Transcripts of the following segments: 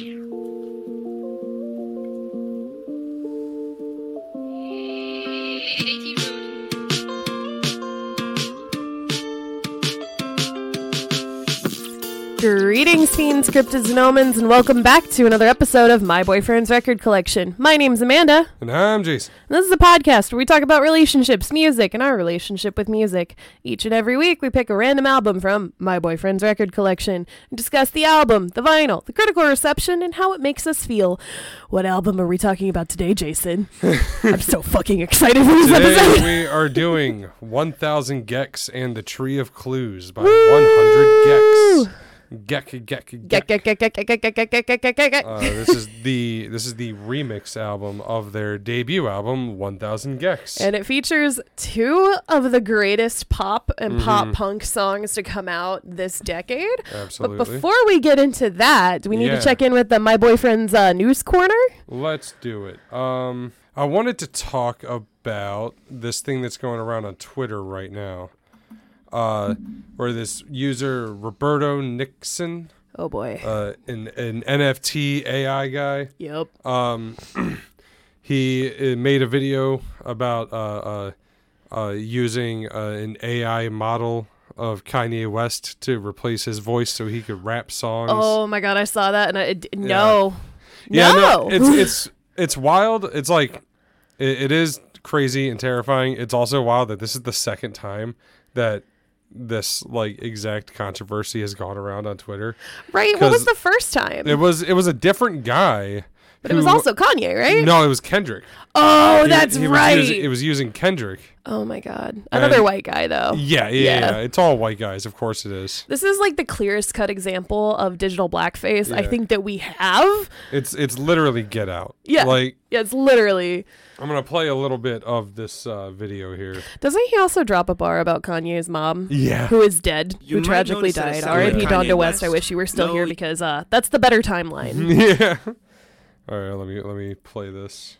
you. Greetings, fiends, cryptids, and omens, and welcome back to another episode of My Boyfriend's Record Collection. My name's Amanda, And I'm Jason. and this is a podcast where we talk about relationships, music, and our relationship with music. Each and every week, we pick a random album from My Boyfriend's Record Collection and discuss the album, the vinyl, the critical reception, and how it makes us feel. What album are we talking about today, Jason? I'm so fucking excited for this Today episode. we are doing 1000 gecs and the Tree of Clues by 100 gecs. Gec gec gec. Uh, this is the this is the remix album of their debut album 1000 gecs. And it features two of the greatest pop and mm-hmm. pop punk songs to come out this decade. Absolutely. But before we get into that, we need to check in with the my boyfriend's uh, news corner. Let's do it. Um I wanted to talk about this thing that's going around on Twitter right now. Uh where this user Roberto Nickson, Oh boy. uh an an NFT AI guy yep. um, he uh, made a video about uh, uh, uh, using uh, an AI model of Kanye West to replace his voice so he could rap songs. Oh my god, I saw that and I d- no. yeah, no. it's it's it's wild. It's like it, it is crazy and terrifying. It's also wild that this is the second time that this like exact controversy has gone around on Twitter. right. What was the first time? It was it was a different guy. but it was also Kanye, right? no, it was Kendrick. Oh, He- that's he right. using- it was using Kendrick. oh my god. Another And- white guy though. Yeah, yeah, Yeah. yeah, It's all white guys. Of course it is. This is like the clearest cut example of digital blackface I think that we have. It's it's literally Get Out. Yeah. Like Yeah, it's literally I'm gonna play a little bit of this uh, video here. Doesn't he also drop a bar about Kanye's mom? Yeah. Who is dead, You who tragically notice that I died. sound R.I.P. like Donda Kanye West. I wish you were still No, here because uh, that's the better timeline. yeah. All right. Let me let me play this.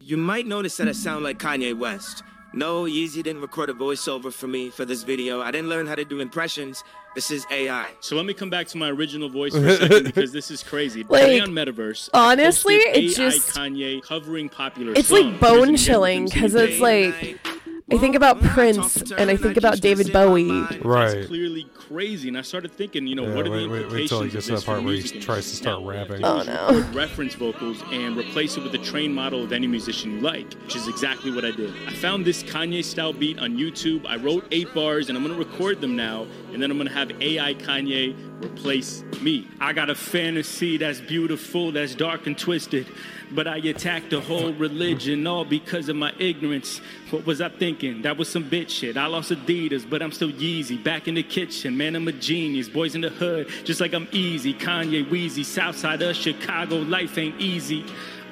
You might notice that I sound like Kanye West. No, Yeezy didn't record a voiceover for me for this video. I didn't learn how to do impressions. This is AI. So let me come back to my original voice for a second because this is crazy. Like, Today on Metaverse, honestly, it's it AI just- Kanye covering popular It's songs like bone chilling because it's like I think about Prince and I think about David Bowie. Right. That's clearly crazy, and I started thinking, you know, Yeah, what are wait, the wait, implications wait till he gets to this that part where he tries to start Now, rapping. Oh, you Oh, no. reference vocals and replace it with a trained model of any musician you like, which is exactly what I did. I found this Kanye style beat on YouTube. I wrote eight bars, and I'm gonna record them now, and then I'm gonna have AI Kanye replace me. I got a fantasy that's beautiful, that's dark and twisted. But I attacked the whole religion all because of my ignorance. What was I thinking? That was some bitch shit. I lost Adidas, but I'm still Yeezy. Back in the kitchen, man, I'm a genius. Boys in the hood, just like I'm easy. Kanye, Wheezy, Southside of Chicago, life ain't easy.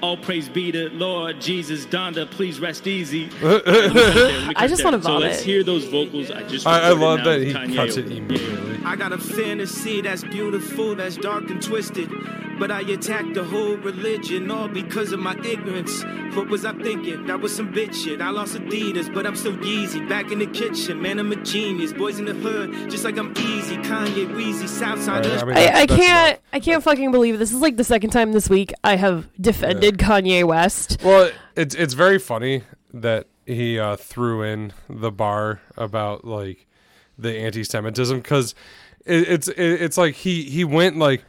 All praise be to Lord Jesus, Donda, please rest easy. I just wanna So let's hear those vocals. I just I, I love that he Kanye cuts it immediately. I got a fantasy that's beautiful, that's dark and twisted. But I attacked the whole religion all because of my ignorance. What was I thinking? That was some bitch shit. I lost Adidas, but I'm still Yeezy. Back in the kitchen, man, I'm a genius. Boys in the hood, just like I'm easy. Kanye, Wheezy, Southside. Alright, Us. I mean, I, I can't I can't fucking believe this is like the second time this week I have defended Kanye West. Well, it's it's very funny that he uh, threw in the bar about like the anti-Semitism because it, it's it, it's like he he went like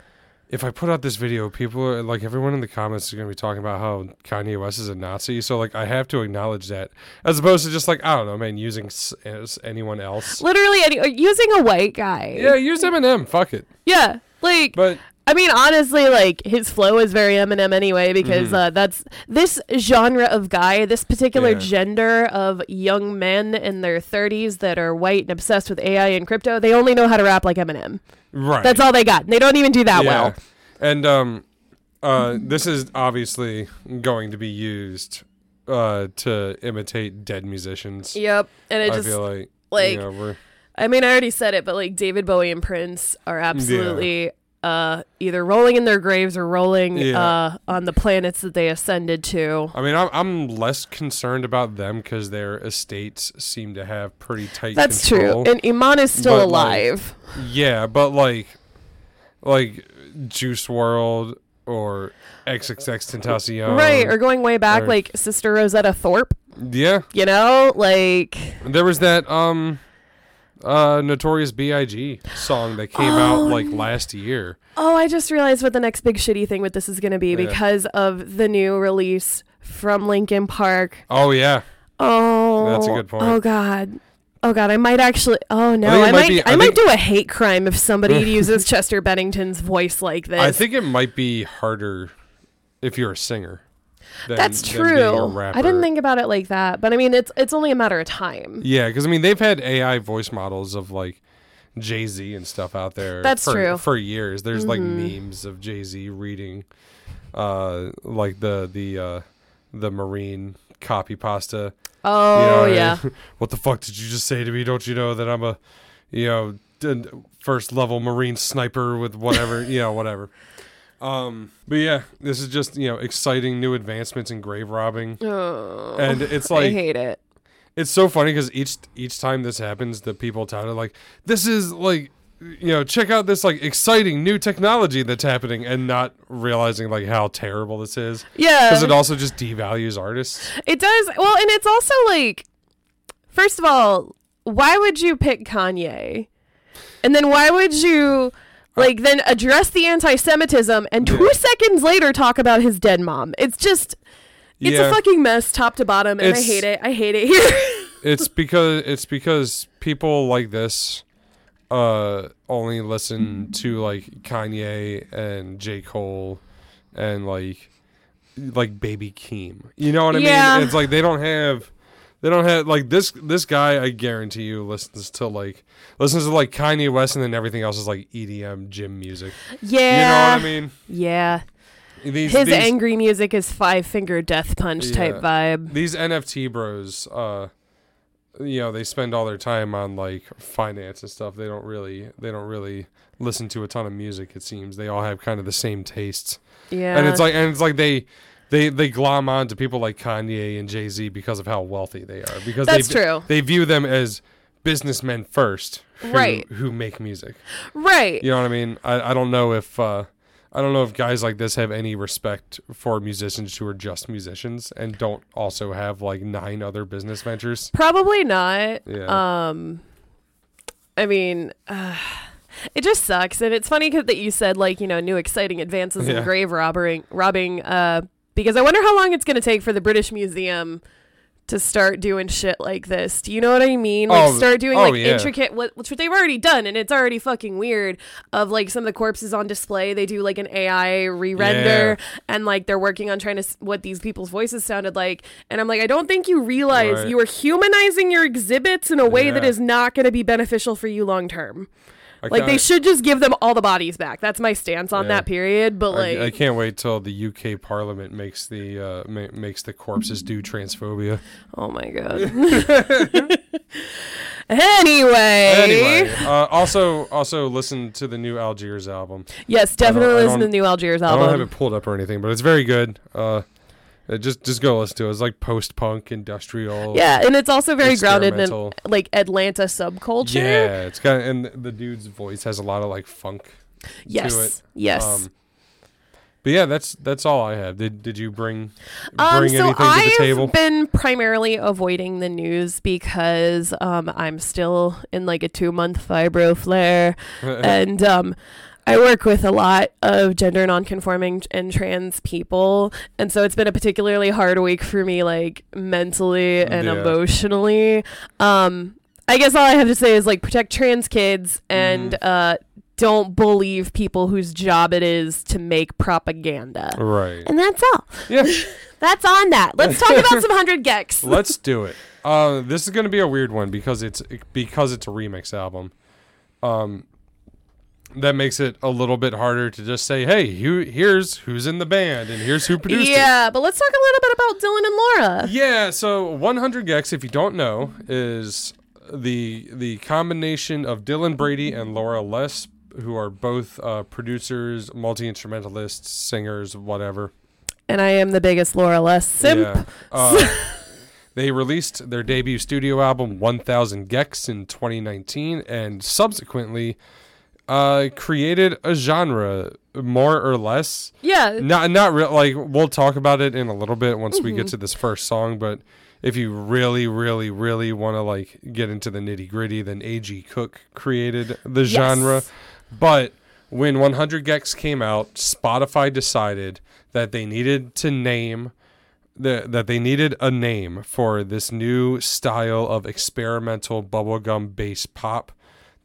if I put out this video, people are like everyone in the comments is going to be talking about how Kanye West is a Nazi. So like I have to acknowledge that as opposed to just like I don't know, man, using s- as anyone else. Literally any, uh, using a white guy. Yeah, use Eminem. Fuck it. Yeah. Like But I mean, honestly, like his flow is very Eminem anyway, because Mm-hmm. uh, that's this genre of guy, this particular Yeah. gender of young men in their 30s that are white and obsessed with AI and crypto. They only know how to rap like Eminem. right. That's all they got. And They don't even do that well. And um, uh, this is obviously going to be used uh to imitate dead musicians. Yep. And it I just, feel like like- you know, we're, I mean, I already said it, but like David Bowie and Prince are absolutely. Uh, either rolling in their graves or rolling Yeah. uh, on the planets that they ascended to. I mean, I'm, I'm less concerned about them because their estates seem to have pretty tight. That's control. true. And Iman is still But, like, alive. Yeah, but like, like Juice WRLD or XXX Tentacion. right, or going way back, or- like Sister Rosetta Tharpe. yeah, You know, like there was that um uh Notorious B.I.G. song that came out Oh, like last year. Oh, I just realized what the next big shitty thing with this is going to be Yeah. because of the new release from Linkin Park. Oh yeah, Oh, That's a good point. Oh God. Oh God, I might actually. Oh no, it I, might might. be- I, I might do a hate crime if somebody uses Chester Bennington's voice like this. I think it might be harder if you're a singer. Than, that's than being a true. I didn't think about it like that, but I mean, it's it's only a matter of time. Yeah, because I mean they've had AI voice models of like Jay Z and stuff out there. That's for, true. for years. There's like Mhm. memes of Jay Z reading, uh, like the the uh, the Marine copy pasta. Oh You know what I yeah, mean? what the fuck did you just say to me? Don't you know that I'm a, you know, first level Marine sniper with whatever, you know, whatever. Um, but yeah, this is just you know exciting new advancements in grave robbing, oh, and it's like I hate it. it's so funny because each each time this happens, the people tout it like this is like you know check out this like exciting new technology that's happening, and not realizing like how terrible this is Yeah, because it also just devalues artists. It does. Well, and it's also like, first of all, why would you pick Kanye? And then why would you like then address the anti-Semitism and two Yeah. seconds later talk about his dead mom? It's just it's yeah, a fucking mess top to bottom and I hate it. I hate it here. it's because it's because people like this uh only listen to like Kanye and J Cole and like like Baby Keem. You know what I Yeah. mean? It's like they don't have they don't have like this this guy I guarantee you listens to like listens to like Kanye West and then everything else is like EDM gym music. yeah. You know what I mean? Yeah. These His these, angry music is five finger death punch type vibe. these NFT bros, uh, you know, they spend all their time on like finance and stuff. They don't really, they don't really listen to a ton of music. It seems they all have kind of the same tastes, Yeah. and it's like, and it's like they, they, they glom on to people like Kanye and Jay Z because of how wealthy they are. Because That's they, true. They view them as businessmen first, who, Right. Who make music. right. You know what I mean? I, I don't know if. uh I don't know if guys like this have any respect for musicians who are just musicians and don't also have like nine other business ventures. Probably not. Yeah. Um, I mean, uh, it just sucks, and it's funny that you said like you know new exciting advances in grave robbing, robbing. Uh, because I wonder how long it's going to take for the British Museum to start doing shit like this. Do you know what I mean? Like Oh, start doing oh, like yeah. intricate what which they've already done and it's already fucking weird of like some of the corpses on display. They do like an AI re-render and like they're working on trying to s- what these people's voices sounded like. And I'm like I don't think you realize Right. you are humanizing your exhibits in a way that Yeah. is not going to be beneficial for you long term. I Like they should just give them all the bodies back. That's my stance on Yeah. that period, but like I can't wait till the UK Parliament makes the uh, ma- makes the corpses do transphobia. oh my god. anyway. Anyway, uh, also also listen to the new Algiers album. Yes, definitely I listen to the new Algiers album. I don't have it pulled up or anything, but it's very good. Uh, just just go listen to it. It's like post punk, industrial. Yeah, and it's also very grounded in like Atlanta subculture. Yeah, it's kind of and the dude's voice has a lot of like funk Yes. to it. Yes. Um, but yeah, that's that's all I have. Did did you bring Um, bring so anything to I've the table? I've been primarily avoiding the news because um, I'm still in like a two month fibro flare, and um, I work with a lot of gender nonconforming and trans people, and so it's been a particularly hard week for me, like mentally and Yeah. emotionally. Um, I guess all I have to say is like protect trans kids and Mm-hmm. uh, don't believe people whose job it is to make propaganda. right. And that's all. Yeah. That's on that. Let's talk about some hundred gecs. Let's do it. Uh, this is going to be a weird one because it's because it's a remix album. Um, that makes it a little bit harder to just say, "Hey, who, here's who's in the band and here's who produced it." Yeah, but let's talk a little bit about Dylan and Laura. Yeah, so 100 gecs, if you don't know, is the the combination of Dylan Brady and Laura Les, who are both uh, producers, multi instrumentalists, singers, whatever. And I am the biggest Laura Les simp. Yeah. Uh, they released their debut studio album 1000 gecs in 2019 and subsequently uh, created a genre more or less. Yeah. Not not real. Like we'll talk about it in a little bit once we get to this first song. But if you really, really, really want to like get into the nitty gritty, then A.G. Cook created the genre. But when 100 gecs came out, Spotify decided that they needed to name the, that they needed a name for this new style of experimental bubblegum bass pop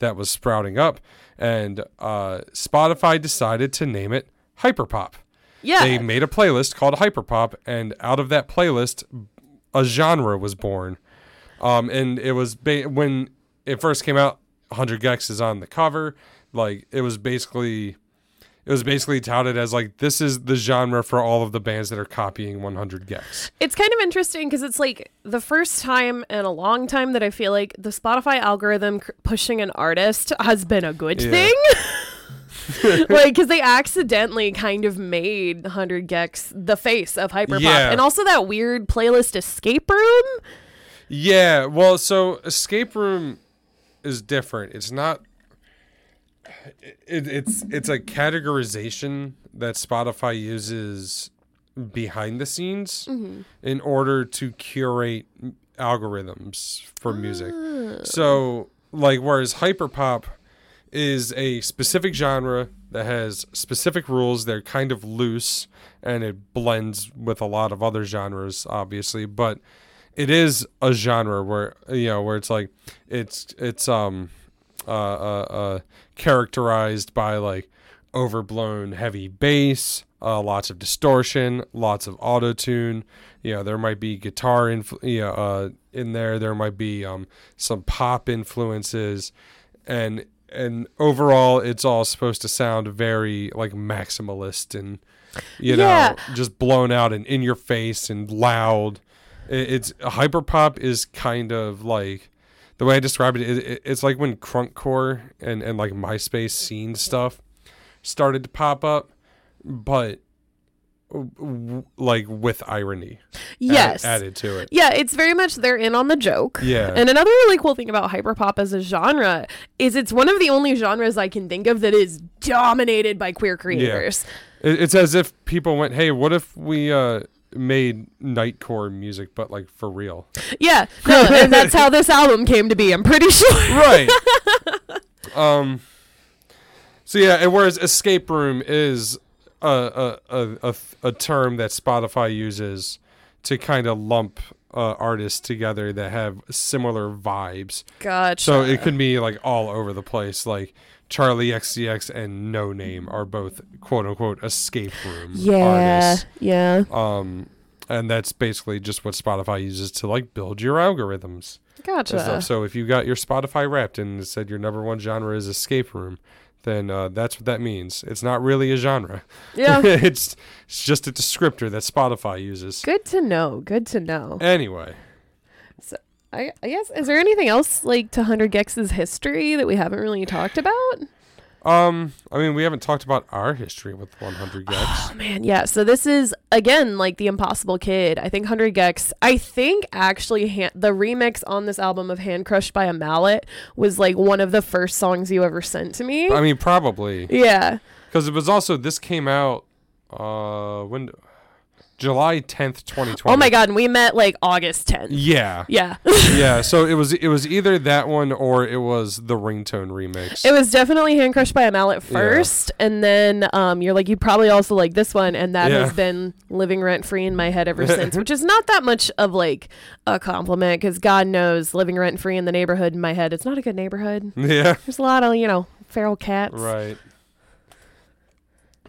that was sprouting up, and uh, Spotify decided to name it Hyperpop. Yeah. They made a playlist called Hyperpop, and out of that playlist, a genre was born. Um, and it was ba- when it first came out. 100 gecs is on the cover. Like it was basically, it was basically touted as like this is the genre for all of the bands that are copying 100 gecs. It's kind of interesting because it's like the first time in a long time that I feel like the Spotify algorithm cr- pushing an artist has been a good Yeah. thing. like, because they accidentally kind of made 100 gecs the face of Hyperpop. Yeah. And also that weird playlist Escape Room. Yeah, well, so Escape Room is different. It's not. It, it's it's a categorization that Spotify uses behind the scenes in order to curate algorithms for music. So, like, whereas hyperpop is a specific genre that has specific rules. They're kind of loose and it blends with a lot of other genres, obviously, but it is a genre where you know where it's like it's it's um uh uh, uh characterized by like overblown heavy bass uh lots of distortion lots of auto tune you know there might be guitar influ- you know, uh in there. There might be um some pop influences. And and overall it's all supposed to sound very like maximalist and you Yeah. know just blown out and in your face and loud. It- it's hyperpop is kind of like the way I describe it, it, it it's like when crunkcore and and like MySpace scene stuff started to pop up, but like with irony add- Yes. added to it. Yeah, it's very much they're in on the joke. Yeah. And another really cool thing about hyperpop as a genre is it's one of the only genres I can think of that is dominated by queer creators. It, it's as if people went, "Hey, what if we uh made nightcore music, but like for real?" Yeah. No, and that's how this album came to be, I'm pretty sure. right. um. So yeah, and whereas escape room is a a, a, a, a term that Spotify uses to kind of lump uh, artists together that have similar vibes. Gotcha. So it could be like all over the place. Like Charli XCX and Noname are both quote unquote escape room Yeah. artists. Yeah. Um, and that's basically just what Spotify uses to like build your algorithms Gotcha. So if you got your Spotify Wrapped and said your number one genre is escape room, then uh, that's what that means. It's not really a genre. Yeah. it's it's just a descriptor that Spotify uses. Good to know. Good to know. Anyway, I, I guess is there anything else like to Hundred gecs's history that we haven't really talked about? um, I mean, we haven't talked about our history with 100 gecs. Oh man, yeah. So this is again like the Impossible Kid. I think Hundred Gex. I think actually han- the remix on this album of Hand Crushed by a Mallet was like one of the first songs you ever sent to me. I mean, probably yeah. because it was also this came out uh when July 10th, 2020. Oh my god, and we met like August 10th. Yeah. Yeah. yeah, so it was it was either that one or it was the ringtone remix. It was definitely Hand Crushed by a Mallet first, and then um, you're like, you probably also like this one, and that Yeah. has been living rent free in my head ever since, which is not that much of like a compliment because God knows living rent free in the neighborhood in my head, it's not a good neighborhood. yeah, There's a lot of, you know, feral cats. right.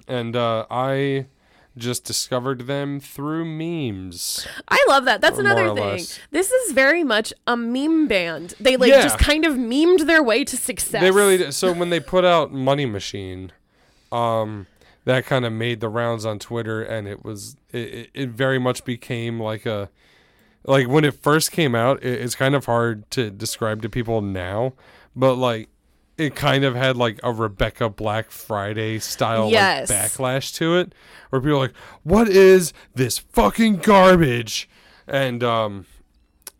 And uh I just discovered them through memes. I love that. That's another thing. less. This is very much a meme band. They like Yeah. just kind of memed their way to success. They really did. so when they put out Money Machine, um that kind of made the rounds on Twitter and it was it, it, very much became like a like when it first came out, it, it's kind of hard to describe to people now, but like it kind of had like a Rebecca Black Friday style Yes. like backlash to it, where people are like, "What is this fucking garbage?" And um,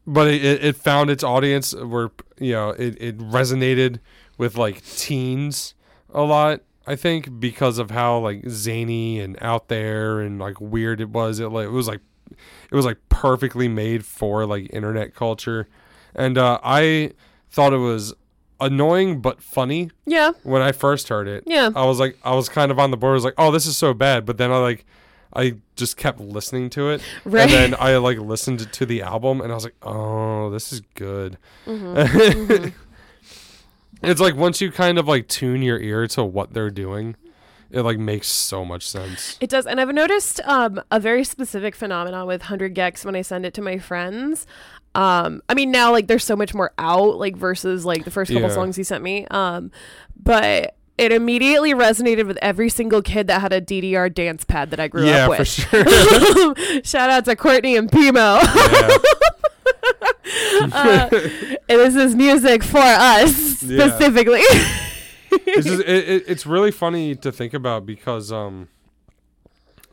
but it, it, it found its audience where you know it, it resonated with like teens a lot. I think because of how like zany and out there and like weird it was. It like it was like it was like perfectly made for like internet culture, and uh, I thought it was annoying but funny Yeah. when I first heard it. Yeah. I was like, I was kind of on the board. I was like, oh, this is so bad. But then I like, I just kept listening to it, Right. and then I like listened to the album, and I was like, oh, this is good. Mm-hmm. it's like once you kind of like tune your ear to what they're doing, it like makes so much sense. It does, and I've noticed um, a very specific phenomenon with Hundred gecs when I send it to my friends. Um, I mean, now like there's so much more out, like versus like the first couple Yeah. songs he sent me. Um, but it immediately resonated with every single kid that had a DDR dance pad that I grew yeah, up with. for sure. Shout out to Courtney and Pimo. yeah. uh, this is music for us Yeah. specifically. it's just, it, it, it's really funny to think about because um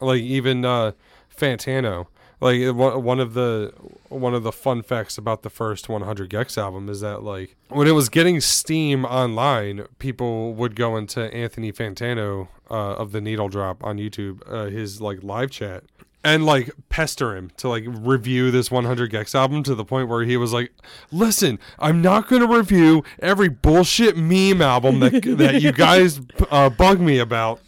like even uh Fantano like one of the one of the fun facts about the first 100 gecs album is that like when it was getting steam online people would go into Anthony Fantano uh, of the Needle Drop on YouTube uh, his like live chat and like pester him to like review this 100 gecs album to the point where he was like, "Listen, I'm not going to review every bullshit meme album that that you guys uh, bug me about."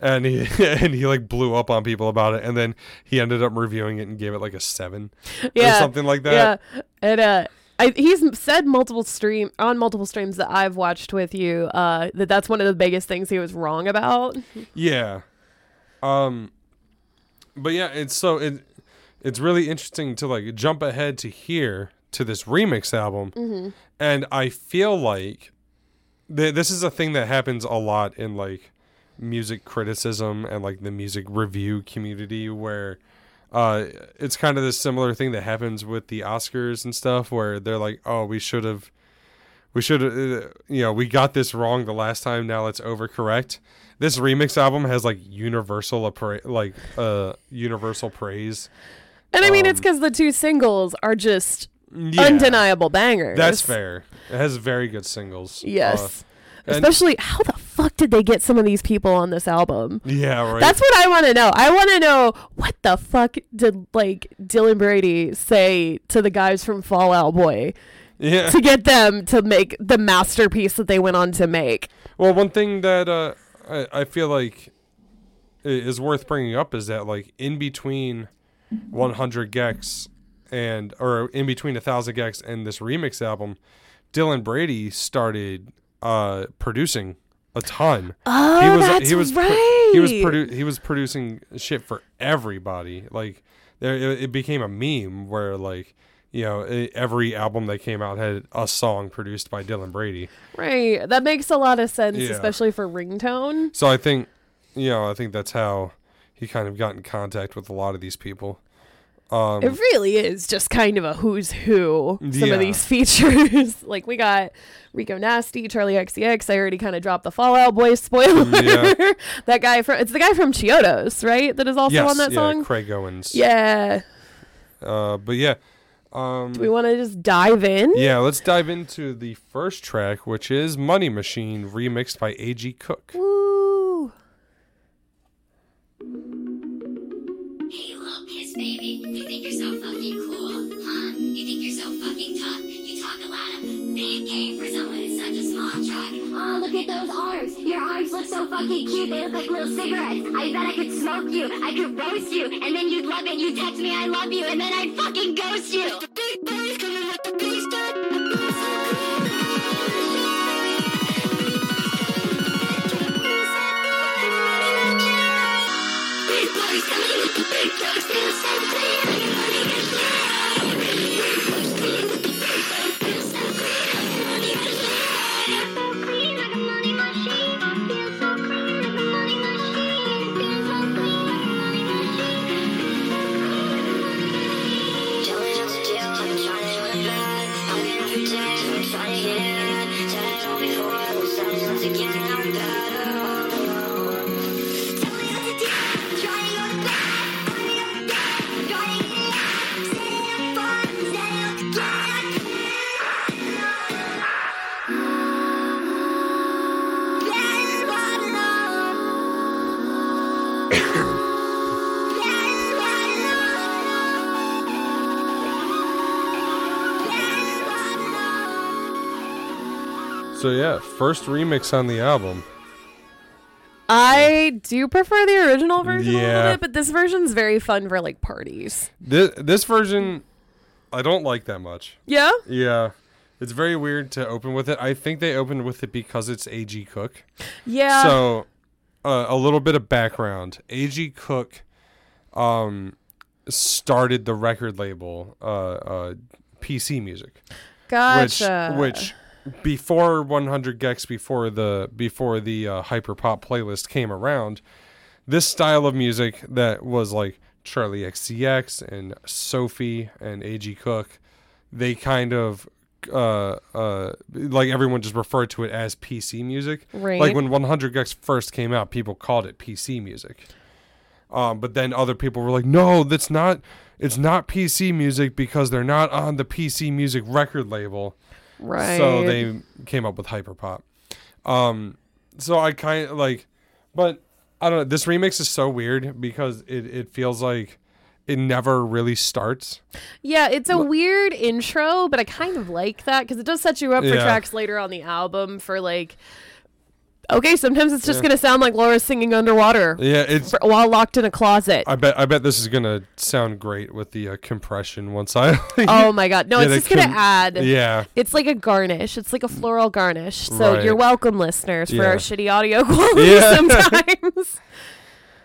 And he and he like blew up on people about it, and then he ended up reviewing it and gave it like a seven or something like that. Yeah, and uh, I, he's said multiple stream on multiple streams that I've watched with you uh, that that's one of the biggest things he was wrong about. Yeah. Um but yeah, it's so it it's really interesting to like jump ahead to here to this remix album. And I feel like th- this is a thing that happens a lot in like music criticism and like the music review community where uh it's kind of this similar thing that happens with the Oscars and stuff where they're like, "Oh, we should have we should have uh, you know, we got this wrong the last time, now let's overcorrect." This remix album has like universal appra- like uh universal praise. And I mean, it's Um, because the two singles are just Yeah, undeniable bangers. That's fair. It has very good singles. Yes. Uh, and- Especially, how the fuck did they get some of these people on this album? yeah, right. That's what I want to know. I want to know what the fuck did like Dylan Brady say to the guys from Fall Out Boy yeah. to get them to make the masterpiece that they went on to make. Well, one thing that uh, I, I feel like is worth bringing up is that like in between 100 gecs and or in between 1000 gecs and this remix album, Dylan Brady started uh, producing a ton. Oh, he was that's he was pro- right. he was produ- he was producing shit for everybody. Like there it, it became a meme where like you know every album that came out had a song produced by Dylan Brady. right. That makes a lot of sense, Yeah. especially for ringtone. So I think, you know, I think that's how he kind of got in contact with a lot of these people. Um, It really is just kind of a who's who. Some Yeah. of these features, like we got Rico Nasty, Charli XCX. I already kind of dropped the Fall Out Boy spoiler. Yeah. that guy from it's the guy from Chiodos, right? That is also yes, on that yeah, song. Craig Owens. Yeah. Uh, but yeah, um, Do we want to just dive in? yeah. Let's dive into the first track, which is "Money Machine" remixed by A.G. Cook. Woo. Fucking cool, huh? You think you're so fucking tough? You talk a lot of big game for someone in such a small truck. Oh, look at those arms. Your arms look so fucking cute. They look like little cigarettes. I bet I could smoke you. I could roast you. And then you'd love it. You'd text me, I love you. And then I'd fucking ghost you. Big boys coming with the big boys coming with the big guns. Feel so clean. So yeah, first remix on the album. I do prefer the original version a little bit, but this version's very fun for like parties. This this version, I don't like that much. Yeah? Yeah, it's very weird to open with it. I think they opened with it because it's A.G. Cook. Yeah. So, uh, a little bit of background: A.G. Cook, um, started the record label, uh, uh, PC Music, gotcha. which, which before 100 gecs, before the before the uh, hyperpop playlist came around, this style of music that was like Charli XCX and Sophie and A.G. Cook, they kind of uh uh like everyone just referred to it as PC music. Right. Like when 100 gecs first came out, people called it PC music. Um, but then other people were like, "No, that's not. It's not PC music because they're not on the PC music record label." Right. So they came up with hyperpop. Um, so I kind of like, but I don't know. This remix is so weird because it it feels like it never really starts. Yeah, it's a weird intro, but I kind of like that because it does set you up for Yeah. tracks later on the album for like. Okay, sometimes it's just gonna sound like Laura singing underwater Yeah, it's. for, while locked in a closet. I bet I bet this is gonna sound great with the uh, compression once I. oh my god, no, it's just gonna add. yeah. It's like a garnish. It's like a floral garnish. So Right. you're welcome, listeners, for Yeah. our shitty audio quality Yeah. sometimes.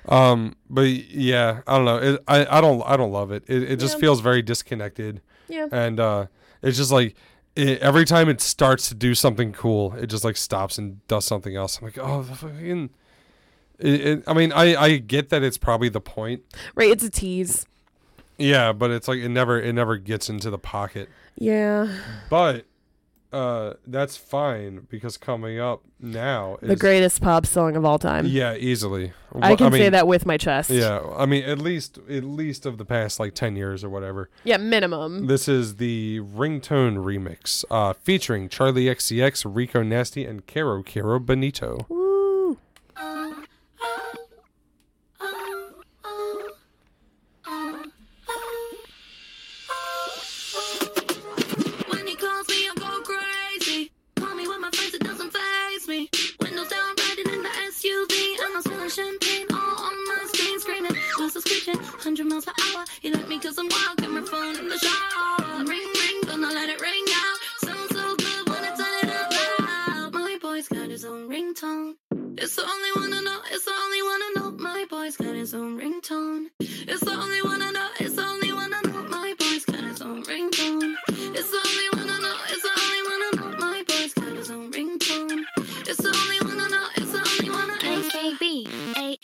Um, but yeah, I don't know. It, I I don't I don't love it. It, it just feels very disconnected. yeah. and uh, it's just like it, every time it starts to do something cool, it just like stops and does something else. I'm like, oh, the fucking. It, it, I mean, I I get that it's probably the point. Right, it's a tease. Yeah, but it's like it never it never gets into the pocket. Yeah. But uh, that's fine because coming up now is The greatest pop song of all time. Yeah, easily. I can mean, say that with my chest. Yeah, I mean, at least at least of the past like ten years or whatever. Yeah, minimum. This is the ringtone remix, uh, featuring Charli XCX, Rico Nasty, and Kero Kero Bonito. Woo. Champagne all on my screen, screaming. Whistle screeching, 100 miles per hour. You like me 'cause I'm wild, get my phone in the shower. Ring, ring, gonna let it ring out. Sounds so good when I turn it up loud. My boy's got his own ringtone. It's the only one I know, it's the only one I know. My boy's got his own ringtone. It's the only one I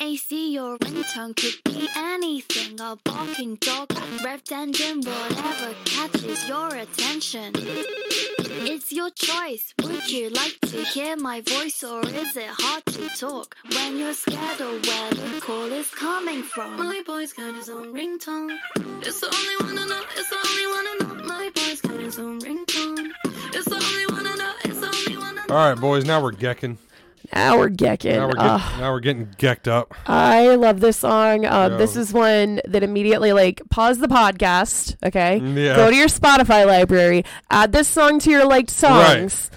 AAC, your ringtone could be anything. A barking dog, revved engine, whatever catches your attention. It's your choice. Would you like to hear my voice or is it hard to talk when you're scared of where the call is coming from? My boy's got his own ringtone. It's the only one I know, it's the only one I know. My boy's got his own ringtone. It's the only one I know, it's the only one I know. All right, boys. Now we're gecking. Now we're gecking. Now we're Ugh. getting, now we're getting gecked up. I love this song. Um, This is one that immediately like pause the podcast. Okay, Yeah. go to your Spotify library, add this song to your liked songs.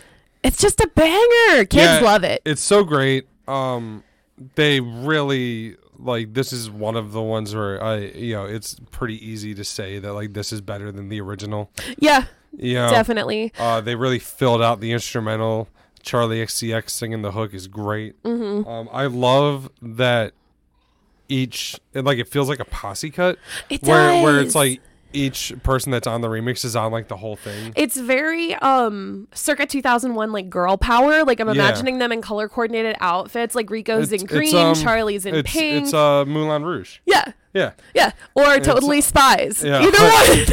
It's just a banger. Kids Yeah, love it. It's so great. Um, they really like. This is one of the ones where I, you know, it's pretty easy to say that like this is better than the original. Yeah, You know, definitely. Uh, they really filled out the instrumental. Charli XCX singing the hook is great. Mm-hmm. Um, I love that each it, like it feels like a posse cut It where where it's like each person that's on the remix is on like the whole thing. It's very um circa 2001 like girl power. Like I'm Yeah. imagining them in color coordinated outfits. Like Rico's It's- in green, um, Charli's in it's, pink. It's uh Moulin Rouge. yeah. Yeah. Yeah, or totally spies. yeah. Either one.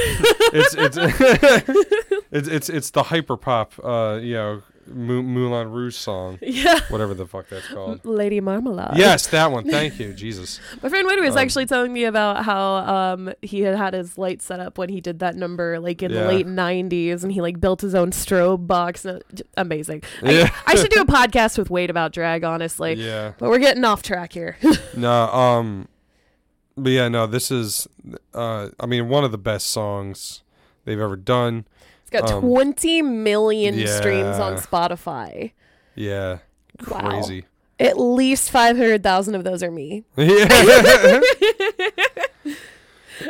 it's it's it's it's it's the hyper pop uh you know Mou- Moulin Rouge song, yeah. whatever the fuck that's called. Lady Marmalade. yes, that one. Thank you, Jesus. My friend Woody was Um, actually telling me about how um, he had had his light set up when he did that number, like in Yeah. the late '90s, and he like built his own strobe box. And, j- amazing. Yeah. I, I should do a podcast with Wade about drag, honestly. Yeah. But we're getting off track here. No, um, but yeah, no, this is, uh, I mean, one of the best songs they've ever done. It's got Um, 20 million streams on. Spotify. Yeah. Wow. Crazy. At least 500,000 of those are me. Yeah.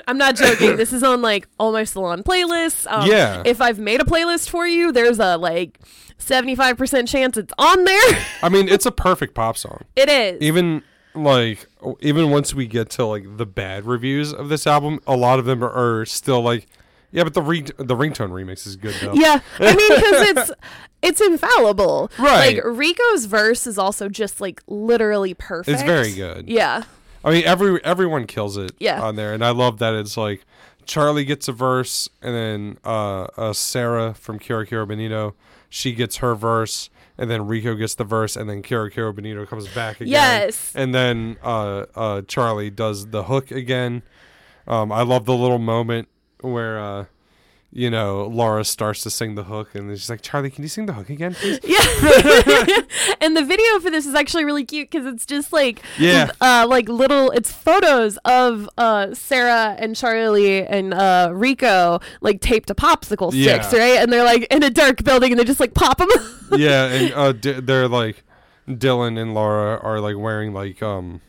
I'm not joking. this is on like all my salon playlists. Um, Yeah. If I've made a playlist for you, there's a like 75% chance it's on there. I mean, it's a perfect pop song. it is. Even like even once we get to like the bad reviews of this album, a lot of them are, are still like, yeah, but the ring the ringtone remix is good though. Yeah, I mean, because it's it's infallible. Right. Like Rico's verse is also just like literally perfect. It's very good. Yeah. I mean, every everyone kills it Yeah. on there, and I love that it's like Charli gets a verse, and then uh, uh, Sarah from Kero Kero Bonito, she gets her verse, and then Rico gets the verse, and then Kero Kero Bonito comes back again. Yes. and then uh, uh, Charli does the hook again. Um, I love the little moment where. Uh, you know, Laura starts to sing the hook, and she's like, "Charli, can you sing the hook again, please?" Yeah. and the video for this is actually really cute because it's just like Yeah. uh like little it's photos of uh Sarah and Charli and uh Rico like taped to popsicle sticks, Yeah. right? And they're like in a dark building and they just like pop them. yeah, and uh, d- they're like Dylan and Laura are like wearing like um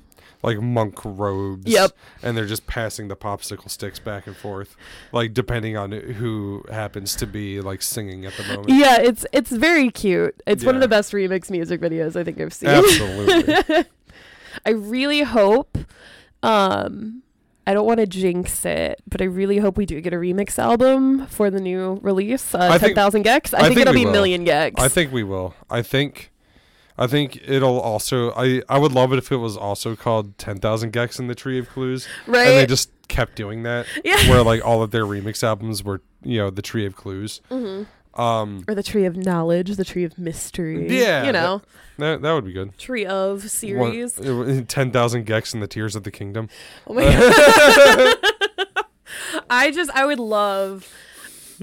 like monk robes. Yep. And they're just passing the popsicle sticks back and forth, like depending on who happens to be like singing at the moment. yeah, it's it's very cute. It's one of the best remix music videos I think I've seen. Absolutely. I really hope um I don't want to jinx it, but I really hope we do get a remix album for the new release, uh, 10,000 gecs. I, I think, think it'll be will. Million gecs. I think we will. I think. I think it'll also. I I would love it if it was also called Ten Thousand gecs in the Tree of Clues, right? and they just kept doing that, yeah. where like all of their remix albums were, you know, the Tree of Clues. hmm Um, Or the Tree of Knowledge, the Tree of Mystery. Yeah, You know, that that would be good. Tree of series. Ten thousand gecs in the Tears of the Kingdom. Oh my god. I just I would love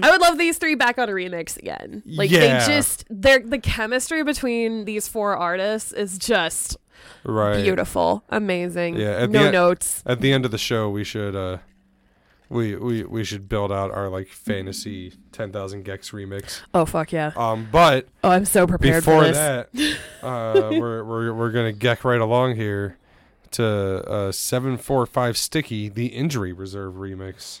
I would love these three back on a remix again. Like Yeah. they just they're the chemistry between these four artists is just Right. beautiful. Amazing. Yeah, at no the notes. At the end of the show, we should uh, we we we should build out our like fantasy ten thousand gecs remix. Oh fuck yeah. Um, but Oh I'm so prepared before for this. that, uh, we're we're we're gonna geck right along here to uh seven four five sticky the injury reserve remix.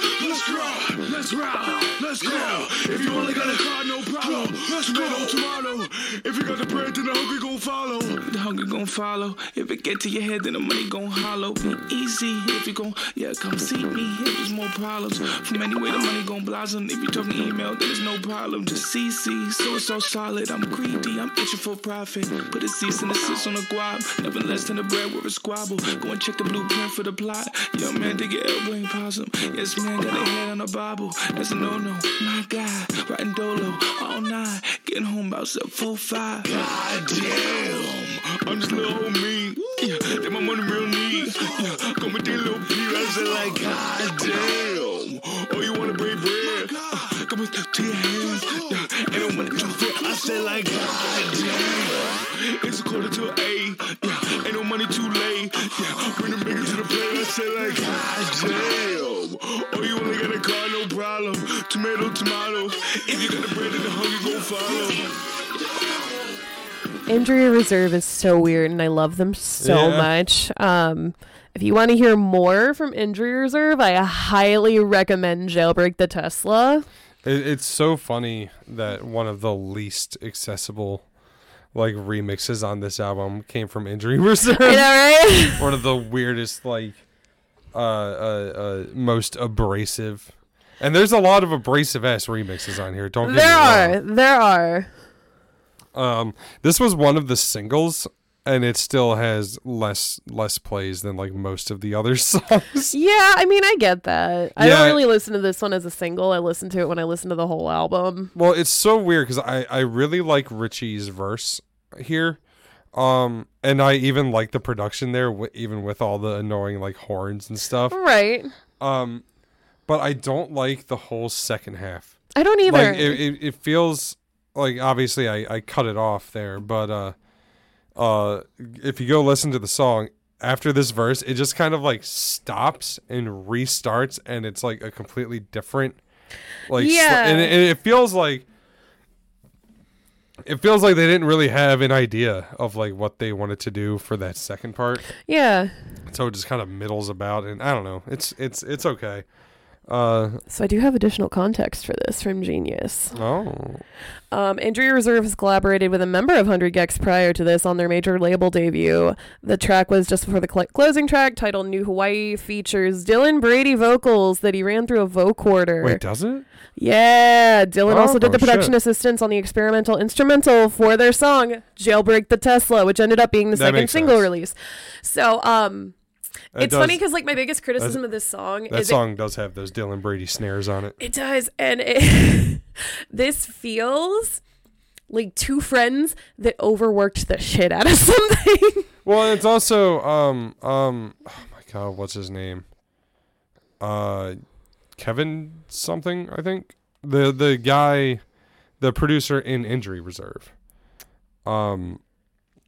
ride. Let's go. If you only got a car, no problem. Let's go tomorrow. If you got the bread, then the hungry gon' follow. The hungry gon' follow. If it get to your head, then the money gon' hollow. Be easy. If you gon' yeah, come see me. If there's more problems, from anywhere the money gon' blossom. If you talking email, then there's no problem. Just CC, so it's so solid. I'm greedy. I'm itching for profit. Put a cease and assist on the guap. Never less than the bread with a squabble. Go and check the blueprint for the plot. Young man, dig your elbow ain't possum. Yes, man, got a head on the Bible. That's a no no. My guy, riding dolo all night. Getting home about seven four five. God damn, I'm just little old me. Yeah, that my money real neat. Yeah, go with that little P. I said like, God damn. Oh, you wanna break bread? Uh, come with your hands. Yeah, and I wanna do it. I said like, God damn. It's a quarter to eight. Yeah, ain't no money too late. Yeah, bring the bigger to the plate. I said like, God damn. Tomato, tomato. If you got the bread, then the hungry gon' follow. Injury Reserve is so weird and I love them so Yeah. much. Um if you want to hear more from Injury Reserve, I highly recommend Jailbreak the Tesla. It, it's so funny that one of the least accessible like remixes on this album came from Injury Reserve. I know, right? one of the weirdest like uh, uh uh most abrasive and there's a lot of abrasive ass remixes on here don't get there me are. wrong. There are. um this was one of the singles and it still has less less plays than like most of the other songs. Yeah, I mean, I get that. I Yeah. don't really listen to this one as a single. I listen to it when I listen to the whole album. Well, it's so weird because I I really like Ritchie's verse here, um, and I even like the production there, w- even with all the annoying like horns and stuff. Right. Um, but I don't like the whole second half. I don't either. Like it, it, it feels like obviously I I cut it off there, but uh, uh, if you go listen to the song after this verse, it just kind of like stops and restarts, and it's like a completely different like sl- Yeah. and it, and it feels like it feels like they didn't really have an idea of like what they wanted to do for that second part yeah. so it just kind of middles about and i don't know it's it's it's okay uh So I do have additional context for this from Genius. oh Um, Injury Reserve has collaborated with a member of 100 gecs prior to this on their major label debut. The track was just before the cl- closing track, titled New Hawaii, features Dylan Brady vocals that he ran through a vocoder. wait does it Yeah, Dylan also did Oh, the production shit. assistance on the experimental instrumental for their song "Jailbreak the Tesla," which ended up being the That second single sense. release. So, um, It it's does- funny because like my biggest criticism of this song that is song does have those dylan brady snares on it it, it does, and it, this feels like two friends that overworked the shit out of something. well it's also um um oh my god what's his name? Uh kevin something i think? The the guy the producer in injury reserve. Um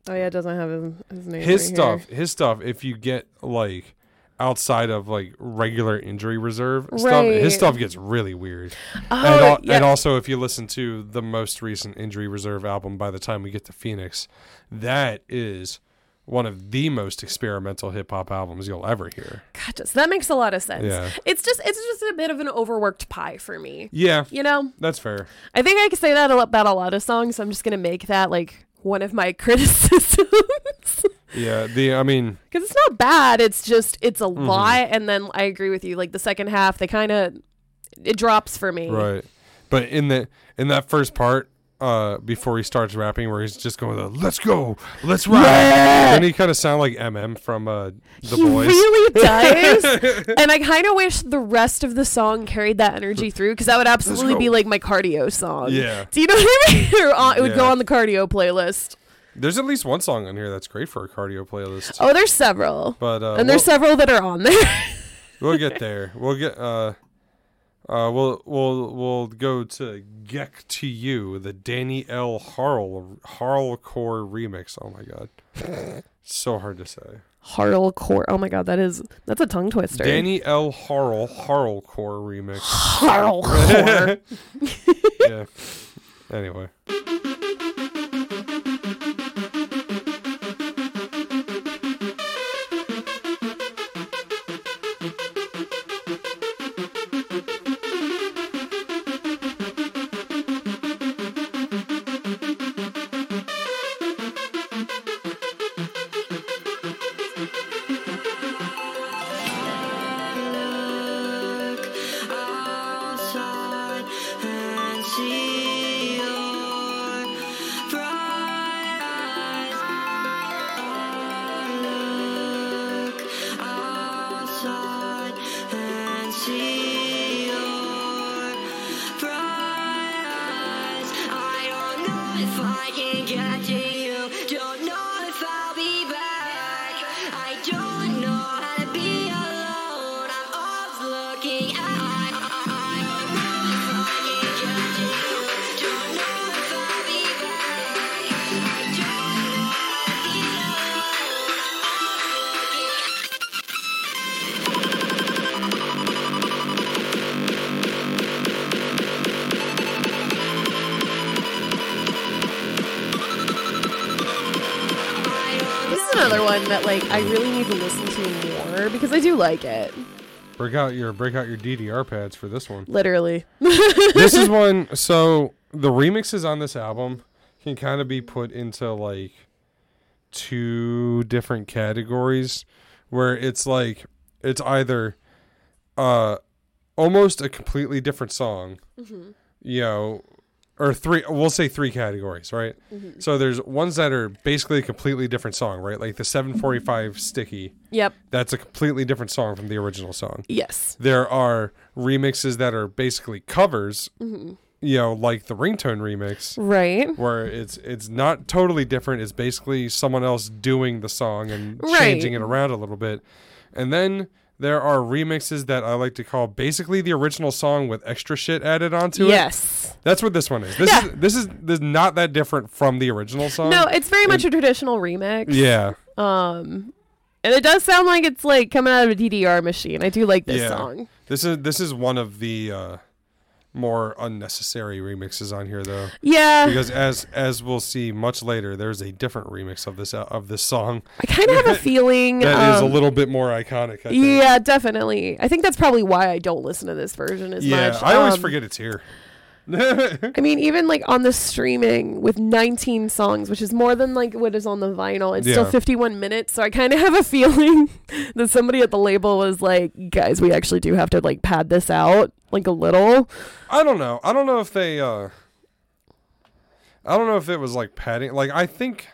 oh yeah, it doesn't have his, his name. his right stuff his stuff if you get like outside of like regular injury reserve stuff his stuff gets really weird Oh, and, al- yeah. and also if you listen to the most recent injury reserve album by the time we get to phoenix that is one of the most experimental hip-hop albums you'll ever hear Gotcha. So that makes a lot of sense. Yeah. It's just it's just a bit of an overworked pie for me. yeah You know, that's fair I think I could say that about a lot of songs. So I'm just gonna make that like one of my criticisms yeah the i mean because it's not bad. It's just it's a Mm-hmm. lot, and then I agree with you. Like the second half, they kind of it drops for me. right but in the in that first part uh before he starts rapping where he's just going the, let's go let's ride then he kind of sound like mm from uh the he boys really does, and I kind of wish the rest of the song carried that energy through because that would absolutely be like my cardio song. Yeah. Do you know what I mean? on, it would go on the cardio playlist. There's at least one song on here that's great for a cardio playlist. Oh, there's several, But uh, and there's we'll, several that are on there. we'll get there. We'll get uh, uh, we'll we'll we'll go to "gec to You," the Danny L. Harle Harlecore remix. Oh my god, so hard to say. Harlecore. Oh my god, that is that's a tongue twister. Danny L. Harle Harlecore remix. Harlecore. yeah. Anyway, another one that like I really need to listen to more because I do like it. break out your break out your DDR pads for this one. Literally. this is one. So the remixes on this album can kind of be put into like two different categories, where it's like it's either uh almost a completely different song, you know, or three. We'll say three categories, right? So there's ones that are basically a completely different song, right? Like the 745 Sticky. Yep. That's a completely different song from the original song. Yes. There are remixes that are basically covers. Mm-hmm. You know, like the ringtone remix. Right. where it's it's not totally different. It's basically someone else doing the song and Right. changing it around a little bit. And then there are remixes that I like to call basically the original song with extra shit added onto it. Yes. That's what this one is. This Yeah. is this is this is not that different from the original song. No, it's very much a traditional remix. yeah. Um, and it does sound like it's like coming out of a DDR machine. I do like this yeah. song. This is this is one of the uh more unnecessary remixes on here though. Yeah. Because as as we'll see much later, there's a different remix of this uh, of this song I kind of have a feeling that is a um, little bit more iconic. I think. Yeah, definitely. I think that's probably why I don't listen to this version as Yeah, much. I always Um, forget it's here. I mean, even like on the streaming with 19 songs, which is more than like what is on the vinyl, it's still 51 minutes. So I kind of have a feeling that somebody at the label was like, guys, we actually do have to like pad this out like a little. I don't know. I don't know if they. uh I don't know if it was like padding. Like I think,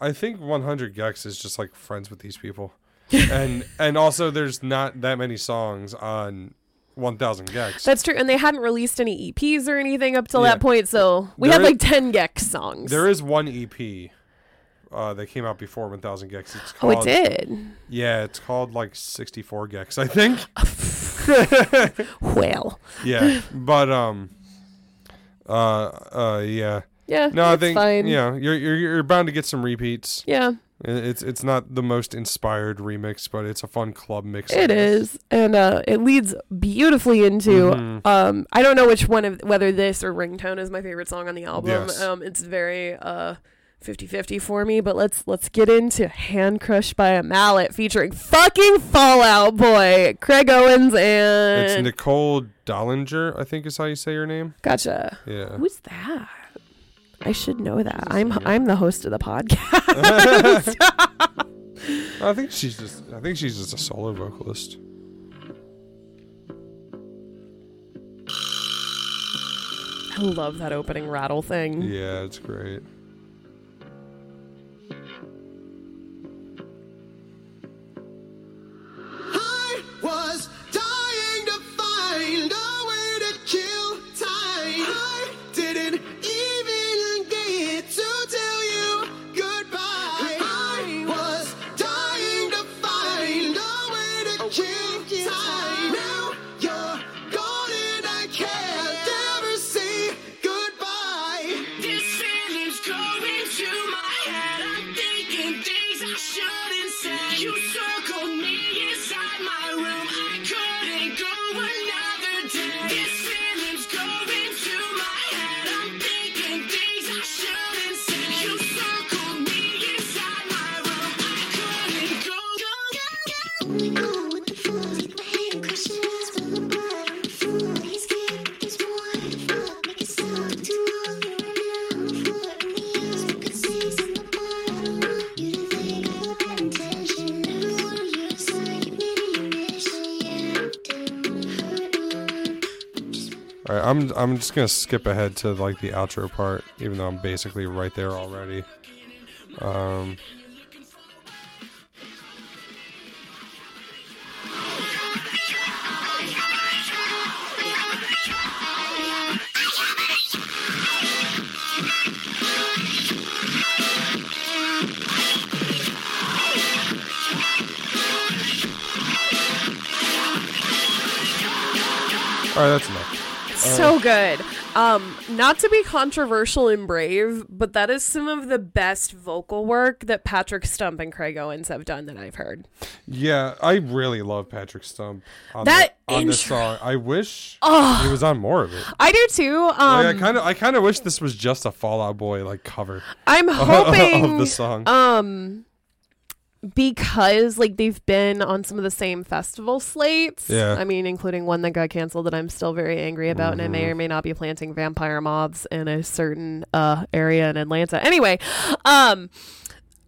I think 100 gecs is just like friends with these people, and and also there's not that many songs on 1000 gecs. That's true. And they hadn't released any EPs or anything up till Yeah. that point. So we There had is- like 10 gecs songs. there is one EP. Uh, that came out before 1000 gecs. It's oh, it did. Yeah, it's called like 64 gecs, I think. Well, yeah, but um, uh, uh, yeah. yeah. No, I think fine. you know you're you're you're bound to get some repeats. Yeah. It's it's not the most inspired remix, but it's a fun club mix. It is, and uh, it leads beautifully into. Mhm. Um, I don't know which one of whether this or Ringtone is my favorite song on the album. Yes. Um, it's very uh 50-50 for me. But let's let's get into "Hand Crushed by a Mallet" featuring fucking Fall Out Boy, Craig Owens, It's and Nicole Dollanganger, I think is how you say your name. gotcha. Yeah. Who's that? I should know that. I'm I'm the host of the podcast. I think she's just I think she's just a solo vocalist. I love that opening rattle thing. Yeah, it's great. I'm just gonna skip ahead to like the outro part, even though I'm basically right there already. Um, all right, that's. So good. Um, not to be controversial and brave, but that is some of the best vocal work that Patrick Stump and Craig Owens have done that I've heard. Yeah, I really love Patrick Stump on, That the, on this song. I wish Oh. he was on more of it. I do too. Um, Like, I kind of, I kind of wish this was just a Fall Out Boy like cover I'm hoping of the song. um because like they've been on some of the same festival slates. Yeah. I mean, including one that got canceled that I'm still very angry about, and I may or may not be planting vampire moths in a certain uh area in Atlanta. Anyway, um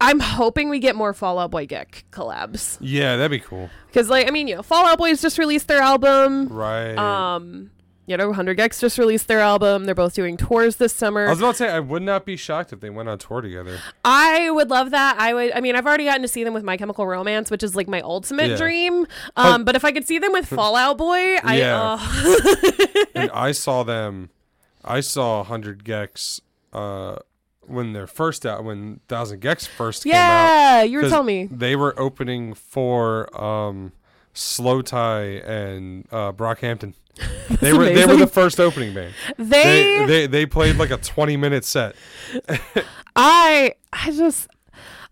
I'm hoping we get more Fall Out Boy gec collabs. yeah, that'd be cool. Because like I mean, you know, Fall Out Boys just released their album. Right. Um you know, 100 gecs just released their album. They're both doing tours this summer. I was about to say I would not be shocked if they went on tour together. I would love that. I would. I mean, I've already gotten to see them with My Chemical Romance, which is like my ultimate Yeah. dream. Um, but if I could see them with Fall Out Boy, I. Yeah. Uh, and I saw them. I saw 100 gecs uh, when their first out when 1000 gecs first came out. yeah, you were telling me. they were opening for um, Slowthai and uh, Brockhampton. They were they were the first opening band. They, They they they played like a 20 minute set. I, I just,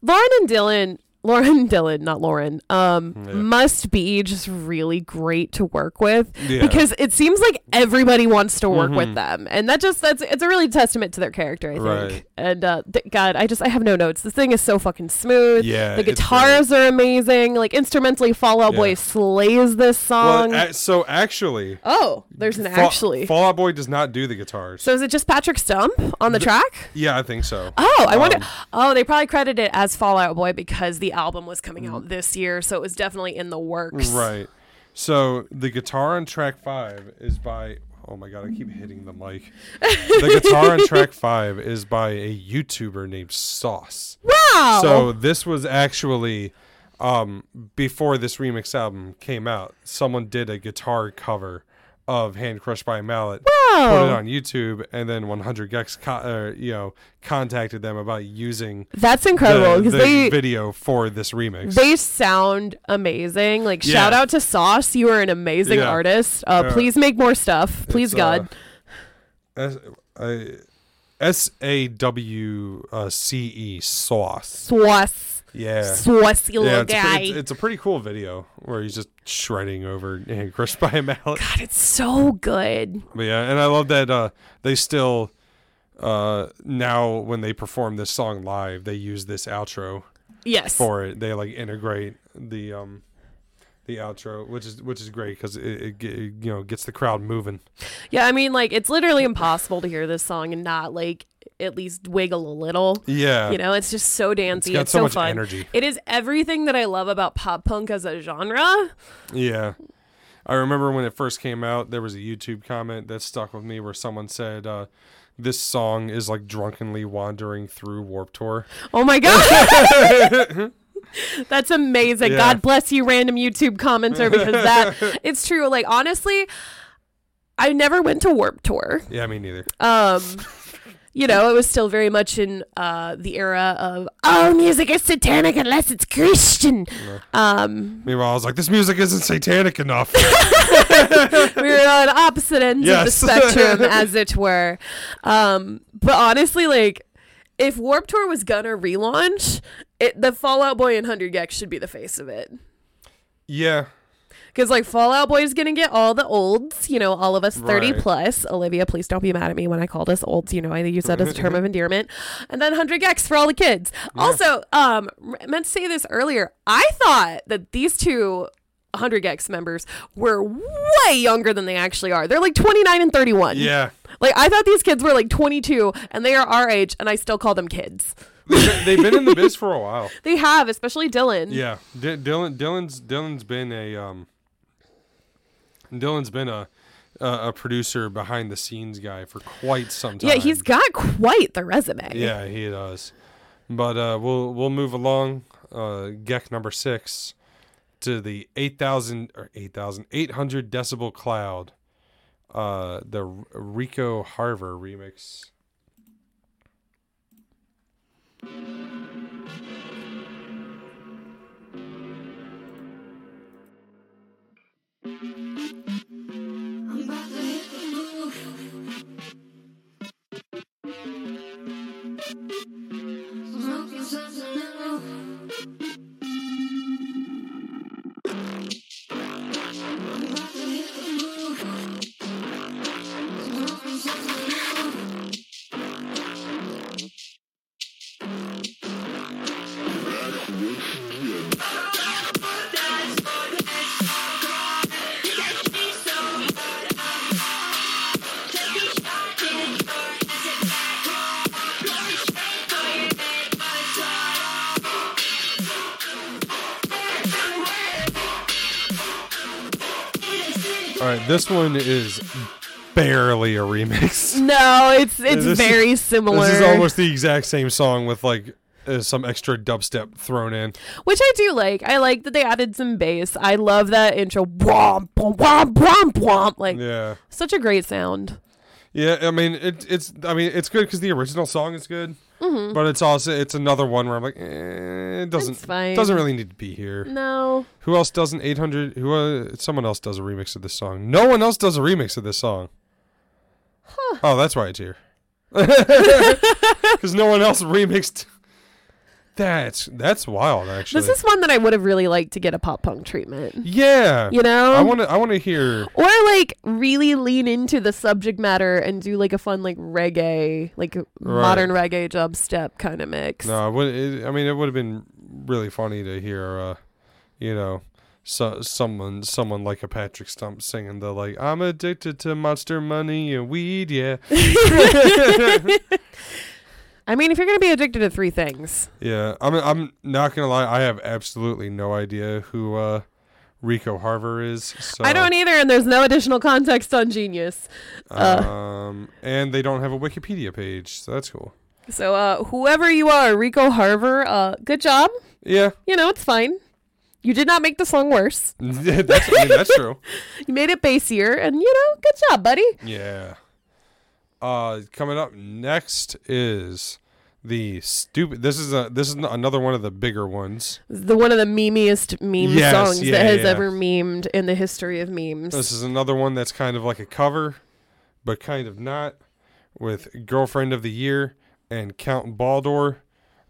Lauren and Dylan. Lauren Dylan, not Lauren, um, Yeah. must be just really great to work with Yeah. because it seems like everybody wants to work Mhm. with them, and that just that's it's a really testament to their character, I think. Right. And uh, th- God, I just I have no notes. This thing is so fucking smooth. Yeah, the guitars are amazing. Like instrumentally, Fall Out Boy Yeah. slays this song. Well, a- so actually, oh, there's an Fa- actually. Fall Out Boy does not do the guitars. so is it just Patrick Stump on the track? yeah, I think so. Oh, I wonder. Um, Oh, they probably credit it as Fall Out Boy because the album was coming out this year, so it was definitely in the works. Right. So the guitar on track five is by. Oh my god, I keep hitting the mic. the guitar on track five is by a YouTuber named Sawce. Wow. So this was actually um, before this remix album came out. Someone did a guitar cover of "Hand Crushed by a Mallet." Put it on YouTube, and then 100 gecs, co- uh, you know, contacted them about using That's incredible the, because the they video for this remix. they sound amazing. Like Yeah. shout out to Sawce, you are an amazing Yeah. artist. Uh, Yeah. please make more stuff, please God. Uh, S- I- S A W uh, C E sawce. Sawce, Yeah. saucy little Yeah, it's, pre- guy. it's, it's a pretty cool video where he's just shredding over and crushed by a mallet. God, it's so good. But yeah, and I love that uh, they still uh, now when they perform this song live, they use this outro Yes. for it. They like integrate the um the outro, which is which is great because it, it, ge- you know gets the crowd moving. Yeah, I mean, like it's literally impossible to hear this song and not like at least wiggle a little. Yeah, You know, it's just so dancey. got It's, so so much fun. energy. It is everything that I love about pop punk as a genre. Yeah. I remember when it first came out, there was a YouTube comment that stuck with me where someone said, uh, this song is like drunkenly wandering through Warped Tour. Oh my god. That's amazing. Yeah. God bless you, random YouTube commenter, because that it's true. Like honestly, I never went to Warped Tour. Yeah, me neither. Um, you know, it was still very much in uh, the era of oh, music is satanic unless it's Christian. Um, Meanwhile, I was like, this music isn't satanic enough. we were on opposite ends Yes. of the spectrum, as it were. Um, but honestly, like, if Warped Tour was gonna relaunch, it, the Fall Out Boy and Hundred gecs should be the face of it. yeah. Because like Fall Out Boy is gonna get all the olds, you know, all of us thirty Right. plus. Olivia, please don't be mad at me when I called us olds. You know, I use that as a term of endearment. And then hundred gecs for all the kids. Also, um, meant to say this earlier. I thought that these two. 100 gecs members were way younger than they actually are. They're like 29 and 31. Yeah. Like I thought these kids were like 22 and they are our age and I still call them kids. They've been, they've been in the biz for a while. They have, especially Dylan. Yeah. D- Dylan, Dylan's, Dylan's been a, um, Dylan's been a, a, a producer behind the scenes guy for quite some time. Yeah, he's got quite the resume. Yeah, he does. But uh, we'll we'll move along. Uh, gec number six to the eight thousand or eight thousand eight hundred decibel cloud. Uh, the Rico Harver remix. This one is barely a remix. No, it's it's This is- very similar. This is almost the exact same song with like uh, some extra dubstep thrown in. which I do like. I like that they added some bass. I love that intro. Womp, womp, womp, womp. Like Yeah, such a great sound. yeah. I mean, it, it's I mean, it's good because the original song is good, Mhm. but it's also it's another one where I'm like, eh, it doesn't doesn't really need to be here. No. Who else does an 800? Who uh, someone else does a remix of this song? No one else does a remix of this song. Oh, that's why it's here. Because no one else remixed. That's that's wild, actually. This is one that I would have really liked to get a pop punk treatment. yeah. You know? I want to. I want to hear. Or like really lean into the subject matter and do like a fun like reggae, like modern reggae dubstep kind of mix. No, it would. It, I mean, it would have been really funny to hear. Uh, you know, so, someone someone like a Patrick Stump singing the like, "I'm addicted to monster money and weed." Yeah. I mean, if you're gonna be addicted to three things, Yeah, I'm. I'm not gonna lie. I have absolutely no idea who uh, Rico Harver is. So, I don't either, and there's no additional context on Genius. Uh, Um, and they don't have a Wikipedia page, so that's cool. so uh, whoever you are, Rico Harver, uh, good job. Yeah, You know, it's fine. You did not make the song worse. that's. I mean, that's true. You made it bassier, and you know, good job, buddy. Yeah. Uh, coming up next is the stupid. This is a. This is another one of the bigger ones. The one of the memeiest meme Yes, songs yeah, that has yeah. ever memed in the history of memes. This is another one that's kind of like a cover, but kind of not, with "Girlfriend of the Year" and Count Baldor,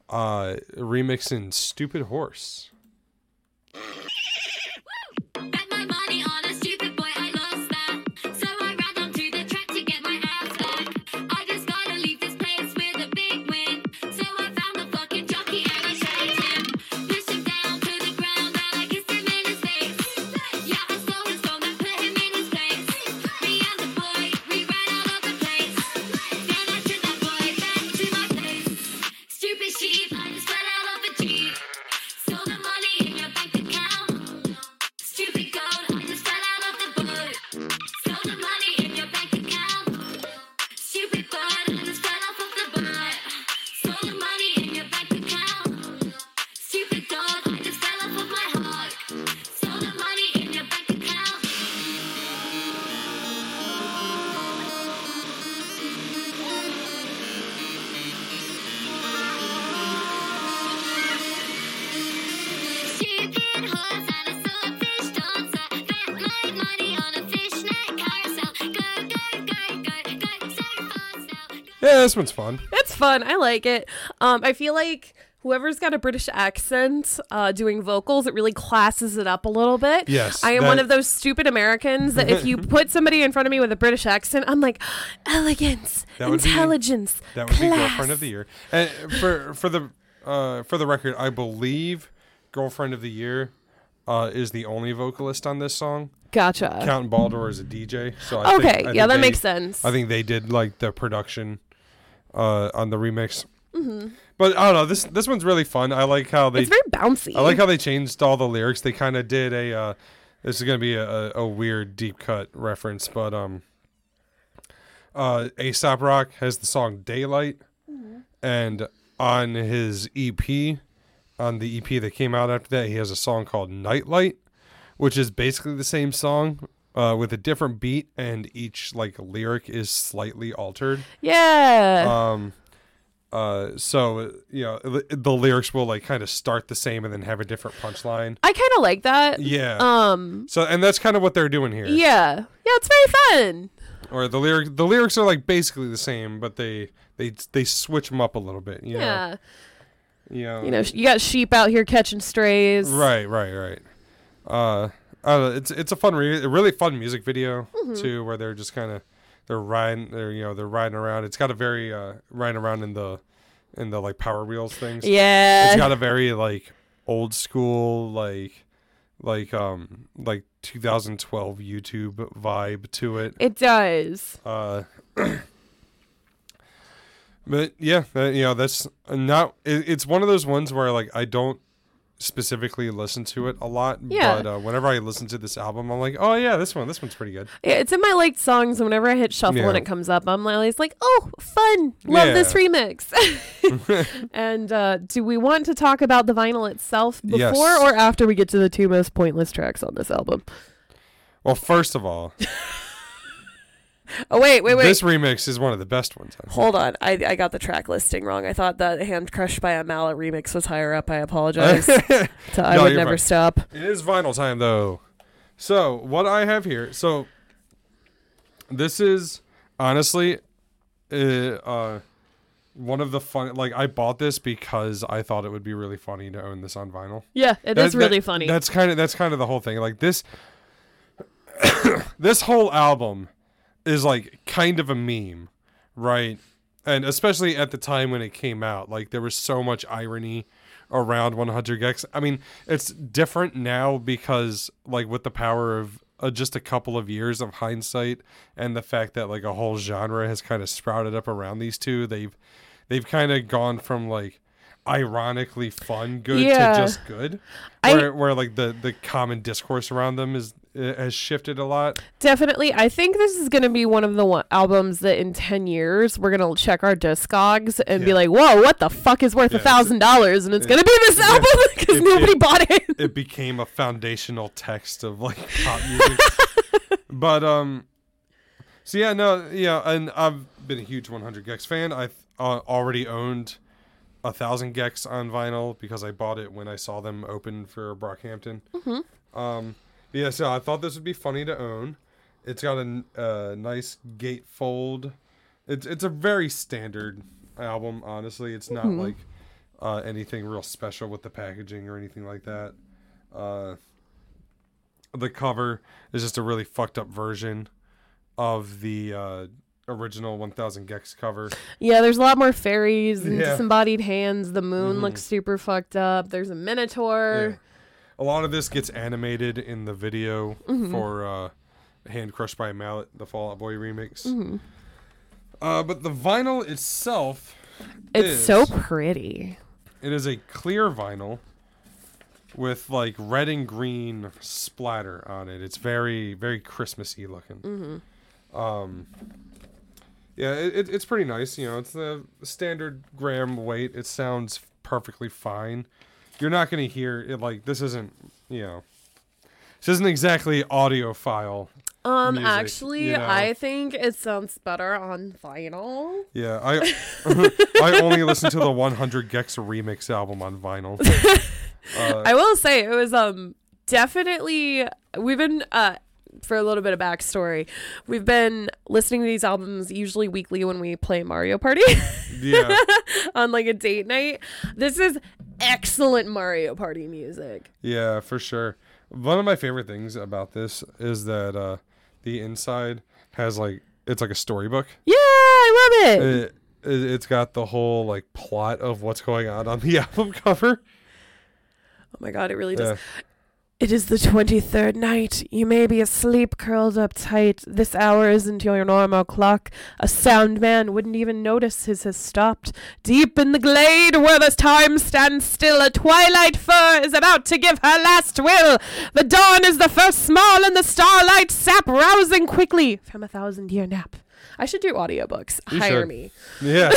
uh, remixing "Stupid Horse." Yeah, this one's fun. It's fun. I like it. Um, I feel like whoever's got a British accent uh, doing vocals, it really classes it up a little bit. Yes, I am that- one of those stupid Americans that if you put somebody in front of me with a British accent, I'm like, elegance, That would be- intelligence, That would be class. girlfriend of the year. And for for the uh, for the record, I believe girlfriend of the year uh, is the only vocalist on this song. Gotcha. Count Baldor is a DJ. So I Okay, think, I yeah, that they- makes sense. I think they did like the production uh, on the remix. hmm But I don't know. This this one's really fun. I like how they. It's very bouncy. I like how they changed all the lyrics. They kind of did a. Uh, this is gonna be a, a, weird deep cut reference, but um. Uh, Aesop Rock has the song "Daylight," and on his EP, on the EP that came out after that, he has a song called "Nightlight," which is basically the same song. Uh, with a different beat and each like lyric is slightly altered. Yeah. Um, uh, so you know the, the lyrics will like kind of start the same and then have a different punchline. I kind of like that. Yeah. Um. So and that's kind of what they're doing here. Yeah. Yeah. It's very fun. Or the lyric the lyrics are like basically the same, but they they they switch them up a little bit. You Yeah. Know? You know. You know, you got sheep out here catching strays. Right. Right. Right. Uh, I. It's it's a fun, re- a really fun music video Mhm. too, where they're just kind of they're riding, they're you know they're riding around. It's got a very uh riding around in the in the like Power Wheels things. Yeah. it's got a very like old school like like um like 2012 YouTube vibe to it. It does. Uh, but yeah, that, you know that's not. It, it's one of those ones where like I don't specifically listen to it a lot. Yeah. But uh, whenever I listen to this album, I'm like, oh yeah, this one, this one's pretty good. Yeah, it's in my liked songs. and Whenever I hit shuffle and it comes up, I'm always like, "Oh, fun! Love this remix." and uh, do we want to talk about the vinyl itself before Yes. or after we get to the two most pointless tracks on this album? Well, first of all, Oh wait, wait, wait. this remix is one of the best ones. I. Hold on, I I got the track listing wrong. I thought that "Hand Crushed by a Mallet" remix was higher up. I apologize. So I No, would never fine. stop. It is vinyl time though. So what I have here, so this is honestly, uh, uh, one of the fun. Like I bought this because I thought it would be really funny to own this on vinyl. Yeah, it is That- really that- funny. That's kind of that's kind of the whole thing. Like this, this whole album is like kind of a meme, right? And especially at the time when it came out, like there was so much irony around 100 gecs. I mean, it's different now because like with the power of uh, just a couple of years of hindsight and the fact that like a whole genre has kind of sprouted up around these two, they've they've kind of gone from like ironically fun good Yeah. to just good I- where, where like the the common discourse around them is has shifted a lot Definitely. I think this is going to be one of the one- albums that in 10 years we're going to check our discogs and be like, whoa, what the fuck is worth a $1,000? And it's going to be this Yeah. album because nobody it- bought it. it became a foundational text of like pop music but um so yeah no yeah and i've been a huge 100 gecs fan i uh, already owned a thousand gecs on vinyl because i bought it when i saw them open for brockhampton Mm-hmm. um yeah so i thought this would be funny to own It's got a uh, nice gatefold it's it's a very standard album honestly it's not Mhm. like uh, anything real special with the packaging or anything like that uh, the cover is just a really fucked up version of the uh, original 1000 gecs cover Yeah, there's a lot more fairies and Yeah. disembodied hands. The moon Mhm. looks super fucked up. There's a minotaur. A lot of this gets animated in the video Mhm. for uh, hand crushed by a mallet the Fall Out Boy remix Mhm. uh, but the vinyl itself It's is- so pretty. It is a clear vinyl with like red and green splatter on it. It's very very Christmassy looking. Mhm. Um, yeah, it, it's pretty nice. You know, it's the standard gram weight. It sounds perfectly fine. You're not gonna hear it like this. Isn't you know? This isn't exactly audiophile. Um, music, actually, you know? I think it sounds better on vinyl. Yeah, I I only listened to the 100 gecs remix album on vinyl. Uh, I will say it was um definitely we've been uh for a little bit of backstory, we've been listening to these albums usually weekly when we play Mario Party. Yeah. on like a date night. This is excellent Mario Party music. Yeah, for sure. One of my favorite things about this is that uh, the inside has like it's like a storybook. Yeah, I love it. It, it it's got the whole like plot of what's going on on the album cover. Oh my god, it really does. It is the 23rd night. You may be asleep, curled up tight. This hour isn't your normal clock. A sound man wouldn't even notice his has stopped. Deep in the glade where the time stands still, a twilight fir is about to give her last will. The dawn is the first small and the starlight sap rousing quickly from a thousand year nap. I should do audiobooks. You Hire should. me. Yeah.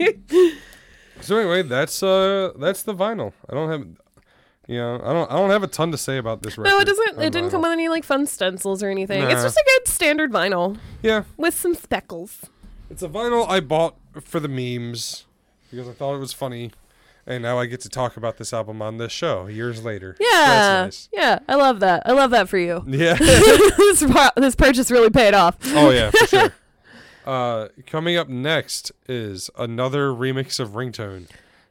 so anyway, that's uh that's the vinyl. I don't have know, I don't I don't have a ton to say about this record. No, it doesn't. It didn't vinyl. come with any like fun stencils or anything. It's just a good standard vinyl. Yeah. With some speckles. It's a vinyl I bought for the memes because I thought it was funny. And now I get to talk about this album on this show years later. Yeah, that's yeah, I love that. I love that for you. Yeah. this this purchase really paid off. Oh yeah, for sure. Uh, coming up next is another remix of Ringtone.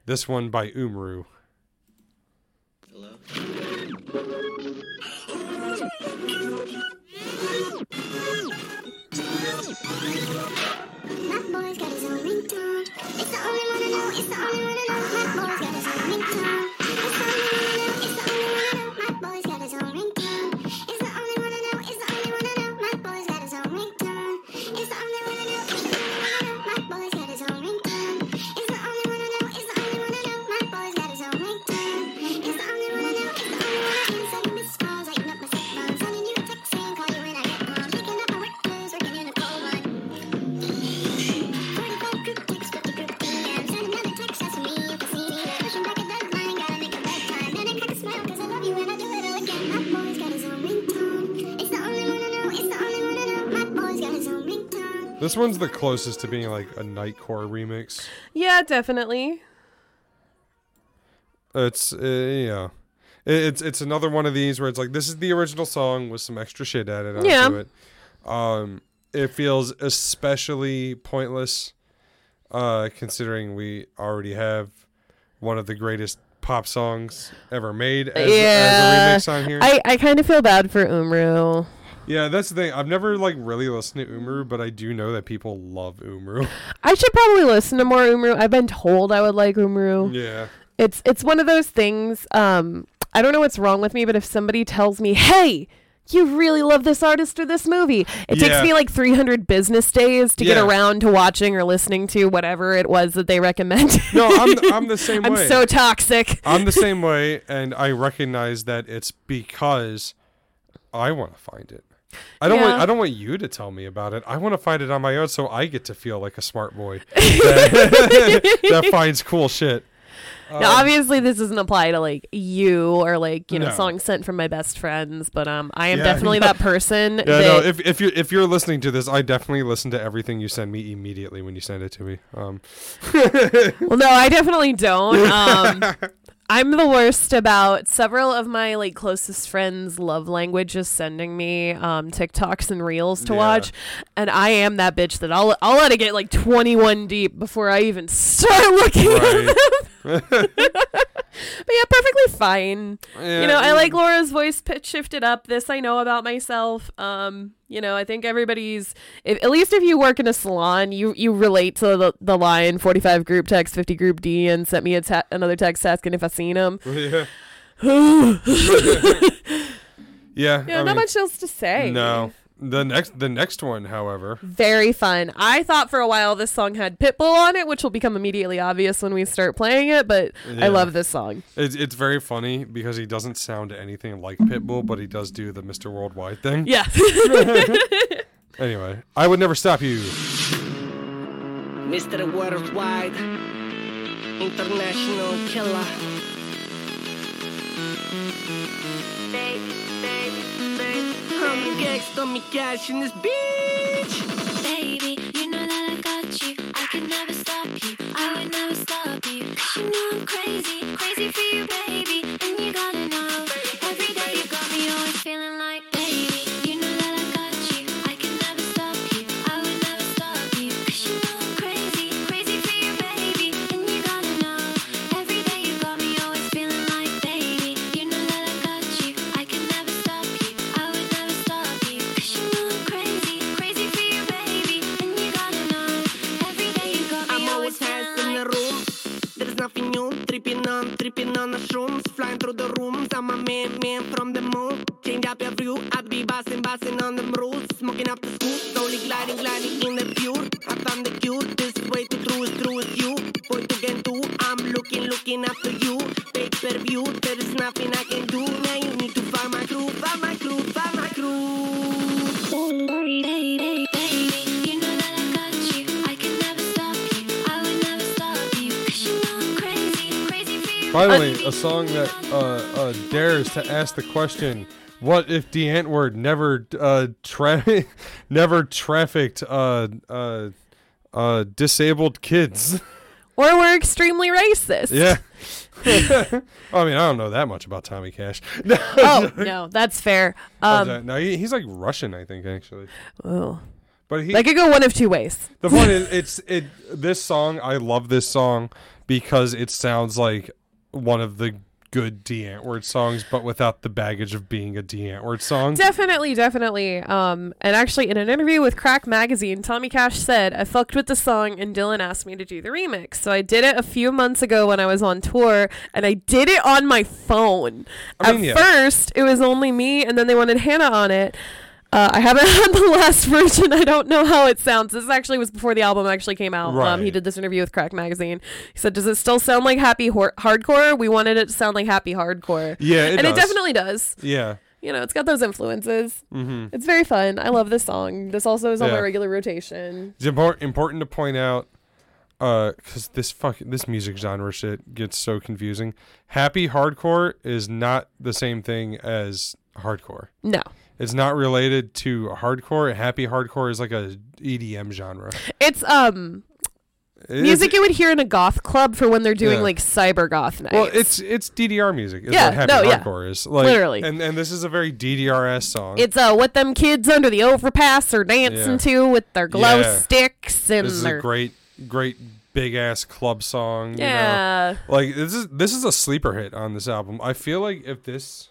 This one by Umru. My boy's got his own ringtone. It's the only one I know. It's the only one I know. My boy's got his own ringtone. It's This one's the closest to being like a Nightcore remix. Yeah, definitely. It's uh, yeah, It- it's it's another one of these where it's like this is the original song with some extra shit added onto Yeah. it. Um, it feels especially pointless, uh, considering we already have one of the greatest pop songs ever made as, yeah. as a remix on here. I, I kind of feel bad for Umru. Yeah, that's the thing. I've never like really listened to Umru, but I do know that people love Umru. I should probably listen to more Umru. I've been told I would like Umru. yeah. It's it's one of those things. Um, I don't know what's wrong with me, but if somebody tells me, "Hey, you really love this artist or this movie," it Yeah. takes me like 300 business days to get around to watching or listening to whatever it was that they recommended. No, I'm I'm the same I'm way. so toxic. I'm the same way, and I recognize that it's because I want to find it. I don't want I don't want you to tell me about it. I want to find it on my own, so I get to feel like a smart boy that, that finds cool shit. now, obviously, this doesn't apply to like you or like you know No. songs sent from my best friends, but um, I am Yeah, definitely no. that person. Yeah, that, no. If if you if you're listening to this, I definitely listen to everything you send me immediately when you send it to me. Um, Well, no, I definitely don't. Um, I'm the worst about several of my like closest friends' love language is sending me um, TikToks and reels to Yeah. watch, and I am that bitch that I'll I'll let it get like 21 deep before I even start looking at them. but yeah, perfectly fine. you know, I like Laura's voice pitch shifted up. This I know about myself. Um, you know, I think everybody's if, at least if you work in a salon, you you relate to the, the line 45 group text, 50 group D, and sent me a te- another text asking if I seen him. yeah. yeah. Yeah, not mean, much else to say. No. The next the next one, however, Very fun. I thought for a while this song had Pitbull on it, which will become immediately obvious when we start playing it, but Yeah. I love this song. It's it's very funny because he doesn't sound anything like Pitbull, but he does do the Mr. Worldwide thing. Yeah. Anyway, I would never stop you. Mr. Worldwide, International Killer. I'm the gangsta, me cash in this bitch. Baby, you know that I got you. I could never stop you. I would never stop you. 'Cause you know I'm crazy, crazy for you, baby. Tripping on, tripping on the shrooms. Flying through the rooms. I'm a man, man from the moon. Change up your view. I'd be bossing, bossing on them rules. Smoking up the school. Slowly gliding, gliding in the pure. I found the cure. This way to true is true is you. Point to get to. I'm looking, looking after you. Pay per view. There is nothing I can do. Now you need to find my crew, find my crew, find my Finally, a song that uh, uh, dares to ask the question: What if the Antwoord never uh, tra- never trafficked uh, uh, uh, disabled kids? Or we're extremely racist. yeah. I mean, I don't know that much about Tommy Cash. No, Oh, no, that's fair. Um, no, he, he's like Russian, I think, actually. oh. But he, That could go one of two ways. The point is, it's it. This song, I love this song because it sounds like one of the good Die Antwoord songs, but without the baggage of being a Die Antwoord song. Definitely, definitely. Um, and actually, in an interview with Crack Magazine, Tommy Cash said, "I fucked with the song, and Dylan asked me to do the remix. So I did it a few months ago when I was on tour, and I did it on my phone. I At yeah. first, it was only me, and then they wanted Hannah on it." Uh, I haven't had the last version. I don't know how it sounds. This actually was before the album actually came out. Um, he did this interview with Crack Magazine. He said, "Does it still sound like happy hor- hardcore? We wanted it to sound like happy hardcore." Yeah, it and it definitely does Yeah. you know, it's got those influences. Mm-hmm. It's very fun. I love this song. This also is on my regular rotation. It's impor- important to point out, uh, because this fuck this music genre shit gets so confusing. Happy hardcore is not the same thing as hardcore. No. It's not related to hardcore. Happy hardcore is like a EDM genre. It's um It's- music you would hear in a goth club for when they're doing Yeah. like cyber goth nights. Well, it's it's DDR music. Is Yeah, what happy no, yeah. is. Like, Literally. And and this is a very DDR-esque song. It's uh what them kids under the overpass are dancing Yeah. to with their glow Yeah. sticks and this is their a great great big ass club song. you know? Yeah. Like this is this is a sleeper hit on this album. I feel like if this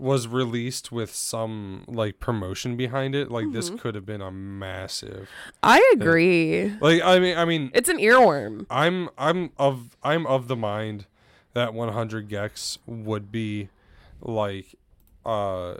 was released with some like promotion behind it, like this Mhm. could have been a massive. I agree. Like I mean I mean It's an earworm. I'm I'm of I'm of the mind that 100 gecs would be like uh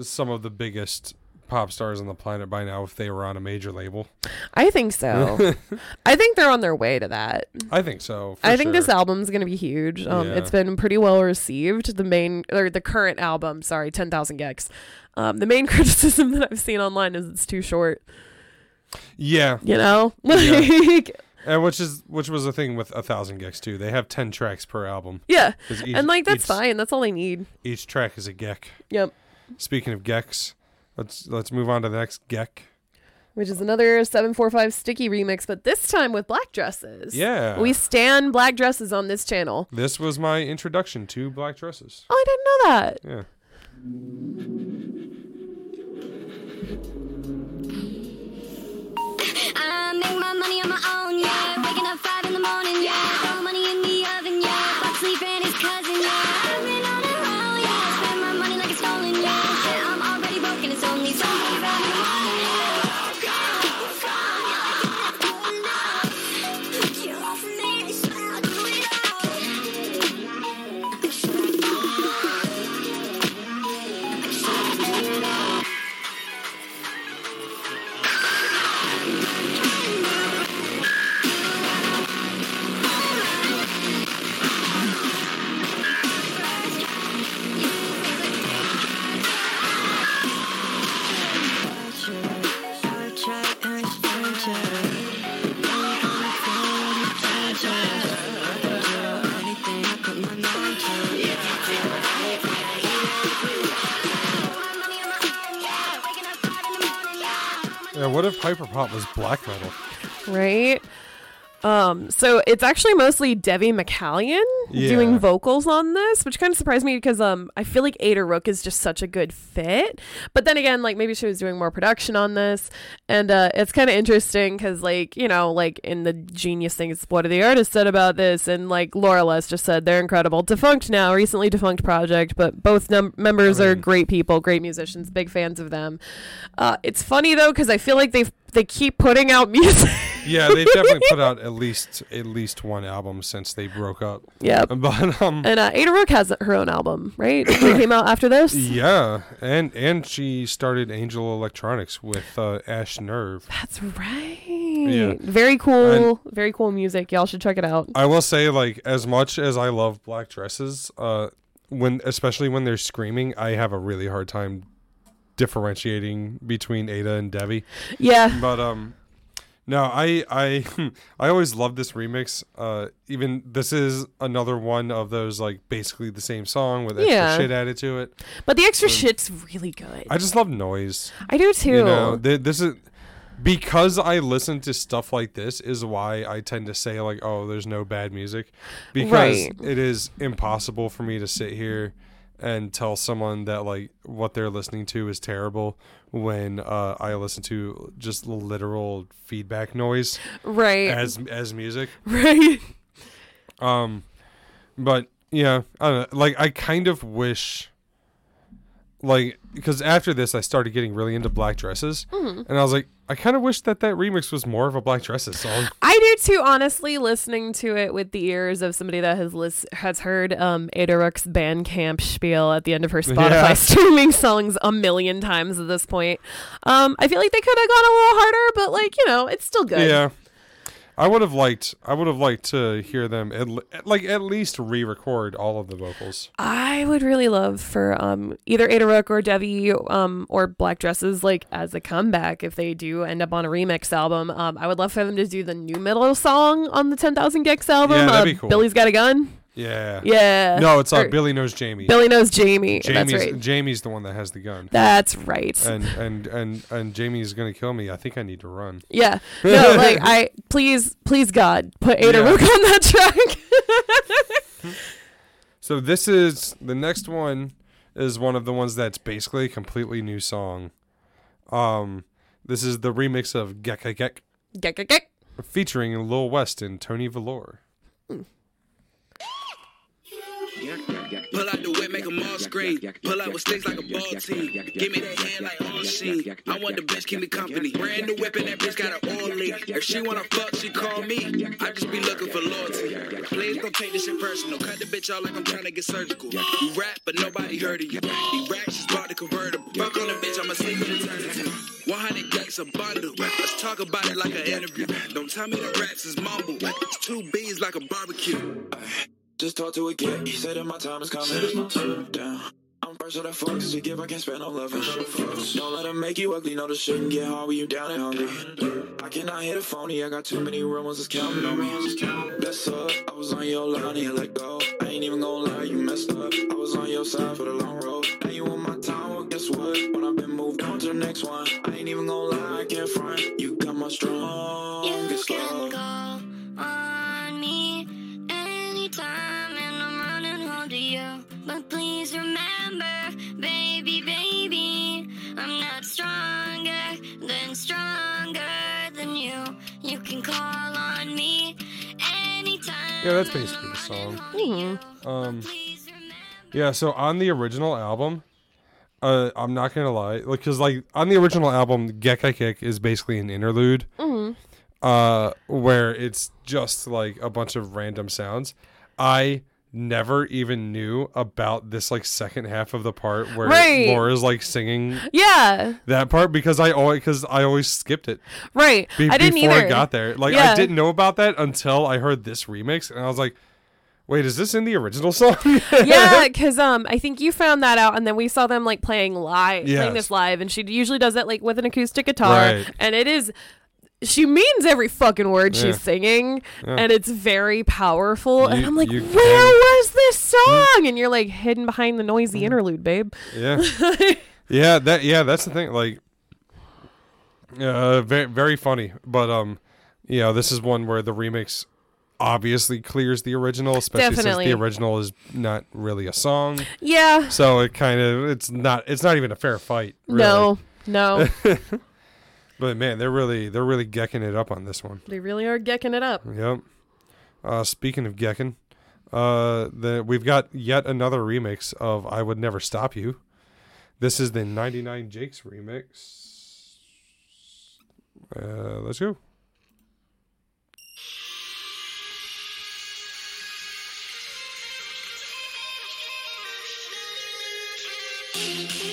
some of the biggest pop stars on the planet by now if they were on a major label. I think so. I think they're on their way to that. I think so. for I think this album's gonna be huge. Um, Yeah. It's been pretty well received. The main or the current album, sorry, Ten Thousand gecs. Um, the main criticism that I've seen online is it's too short. Yeah. You know, Yeah. And which is which was the thing with a thousand gecs too. They have ten tracks per album. Yeah, each- and like that's each- fine. That's all they need. Each track is a gec. Yep. Speaking of gecs, let's let's move on to the next gec. Which is another 745 sticky remix, but this time with black dresses. Yeah. We stand black dresses on this channel. This was my introduction to black dresses. Oh, I didn't know that. Yeah. I make my money on my own, yeah. Waking up five in the morning, yeah. What if hyperpop was black metal? Right? Um, so it's actually mostly Devi McCallion Yeah. doing vocals on this, which kind of surprised me because um I feel like Ada Rook is just such a good fit. But then again, like maybe she was doing more production on this, and uh, it's kind of interesting because like you know like in the genius things, what are the artists said about this? And like Laura Les just said they're incredible. Defunct now, recently defunct project, but both num- members are great people, great musicians, big fans of them. Uh, it's funny though because I feel like they they keep putting out music. Yeah, they've definitely put out at least at least one album since they broke up. Yeah, But um And uh, Ada Rook has her own album, right? it came out after this. Yeah, and and she started Angel Electronics with uh, Ash Nerve. That's right. Yeah. Very cool. very cool music. Y'all should check it out. I will say, like, as much as I love black dresses, uh, when especially when they're screaming, I have a really hard time differentiating between Ada and Devi. Yeah. But um, no, I I I always love this remix. Uh, even this is another one of those like basically the same song with extra Yeah. shit added to it. But the extra Um, shit's really good. I just love noise. I do too. You know, th- this is because I listen to stuff like this is why I tend to say like, oh, there's no bad music, because Right. it is impossible for me to sit here and tell someone that like what they're listening to is terrible when uh, I listen to just literal feedback noise, Right. as as music, Right. um, but yeah, I don't know. Like I kind of wish, like, because after this I started getting really into black dresses, Mhm. and I was like, I kind of wish that that remix was more of a black dresses song. I do too, honestly, listening to it with the ears of somebody that has lis- has heard um, Ada Rook's Bandcamp spiel at the end of her Spotify Yeah. streaming songs a million times at this point. Um, I feel like they could have gone a little harder, but like, you know, it's still good. Yeah. I would have liked. I would have liked to hear them at, le- like at least re-record all of the vocals. I would really love for um, either Ada Rook or Devi um, or Black Dresses, like as a comeback, if they do end up on a remix album. Um, I would love for them to do the new metal song on the 10,000 gecs album. Yeah, that'd uh, be cool. Billy's Got a Gun. Yeah. Yeah. No, it's uh, Or- Billy knows Jamie. Billy knows Jamie. Jamie's That's right. Jamie's the one that has the gun. That's right. and and and and Jamie's gonna kill me. I think I need to run. yeah. No, like I please, please God, put Ada Yeah. Rook on that track. So this is the next one is one of the ones that's basically a completely new song. Um, this is the remix of Gekka Gek Gek, gek, featuring Lil West and Tony Velour. Pull out the whip, make make 'em all scream. Pull out with sticks like a ball team. Give me that hand like all sheen. I want the bitch keep me company. Brand new whip and that bitch got an oil leak. If she wanna fuck, she call me. I just be looking for loyalty. Please don't take this shit personal. Cut the bitch out like I'm trying to get surgical. You rap, but nobody heard of you. These racks just bought the convertible. Fuck on the bitch, I'ma it turns into. 100 gecs a bundle. Let's talk about it like an interview. Don't tell me the raps is mumble. It's two B's like a barbecue. Just talk to a kid. He said that my time is coming. It's my turn down. I'm fresh out of fucks. To give, I can't spend no loving. Don't let them make you ugly. Know the shit can get hard when you down and hungry. I cannot hit a phony. I got too many rumors that's counting on me. That's up. I was on your line and you let go. I ain't even gonna lie, you messed up. I was on your side for Um, yeah. So on the original album, uh, I'm not gonna lie, like, cause like on the original album, Gekka Kick is basically an interlude. Mhm. uh, where it's just like a bunch of random sounds. I never even knew about this like second half of the part where Right. Laura's like singing Yeah. that part because I always because I always skipped it. Right. Be- I didn't before either. I got there. Like I didn't know about that until I heard this remix and I was like, wait, is this in the original song? yeah, because um, I think you found that out, and then we saw them like playing live, playing this live, and she usually does it like with an acoustic guitar, Right. and it is. She means every fucking word Yeah. she's singing, Yeah. and it's very powerful. and I'm like, where can- was this song? And you're like hidden behind the noisy interlude, babe. Yeah. yeah, that yeah, that's the thing. Like uh very very funny. But um you know, this is one where the remix obviously clears the original, especially Definitely. since the original is not really a song. Yeah. So it kind of it's not it's not even a fair fight. Really. No, no, but man, they're really they're really gecking it up on this one. they really are gecking it up. Yep. Uh, speaking of Gekken, uh, the we've got yet another remix of "I Would Never Stop You." This is the '99 Jakes remix. Uh, let's go. Right, you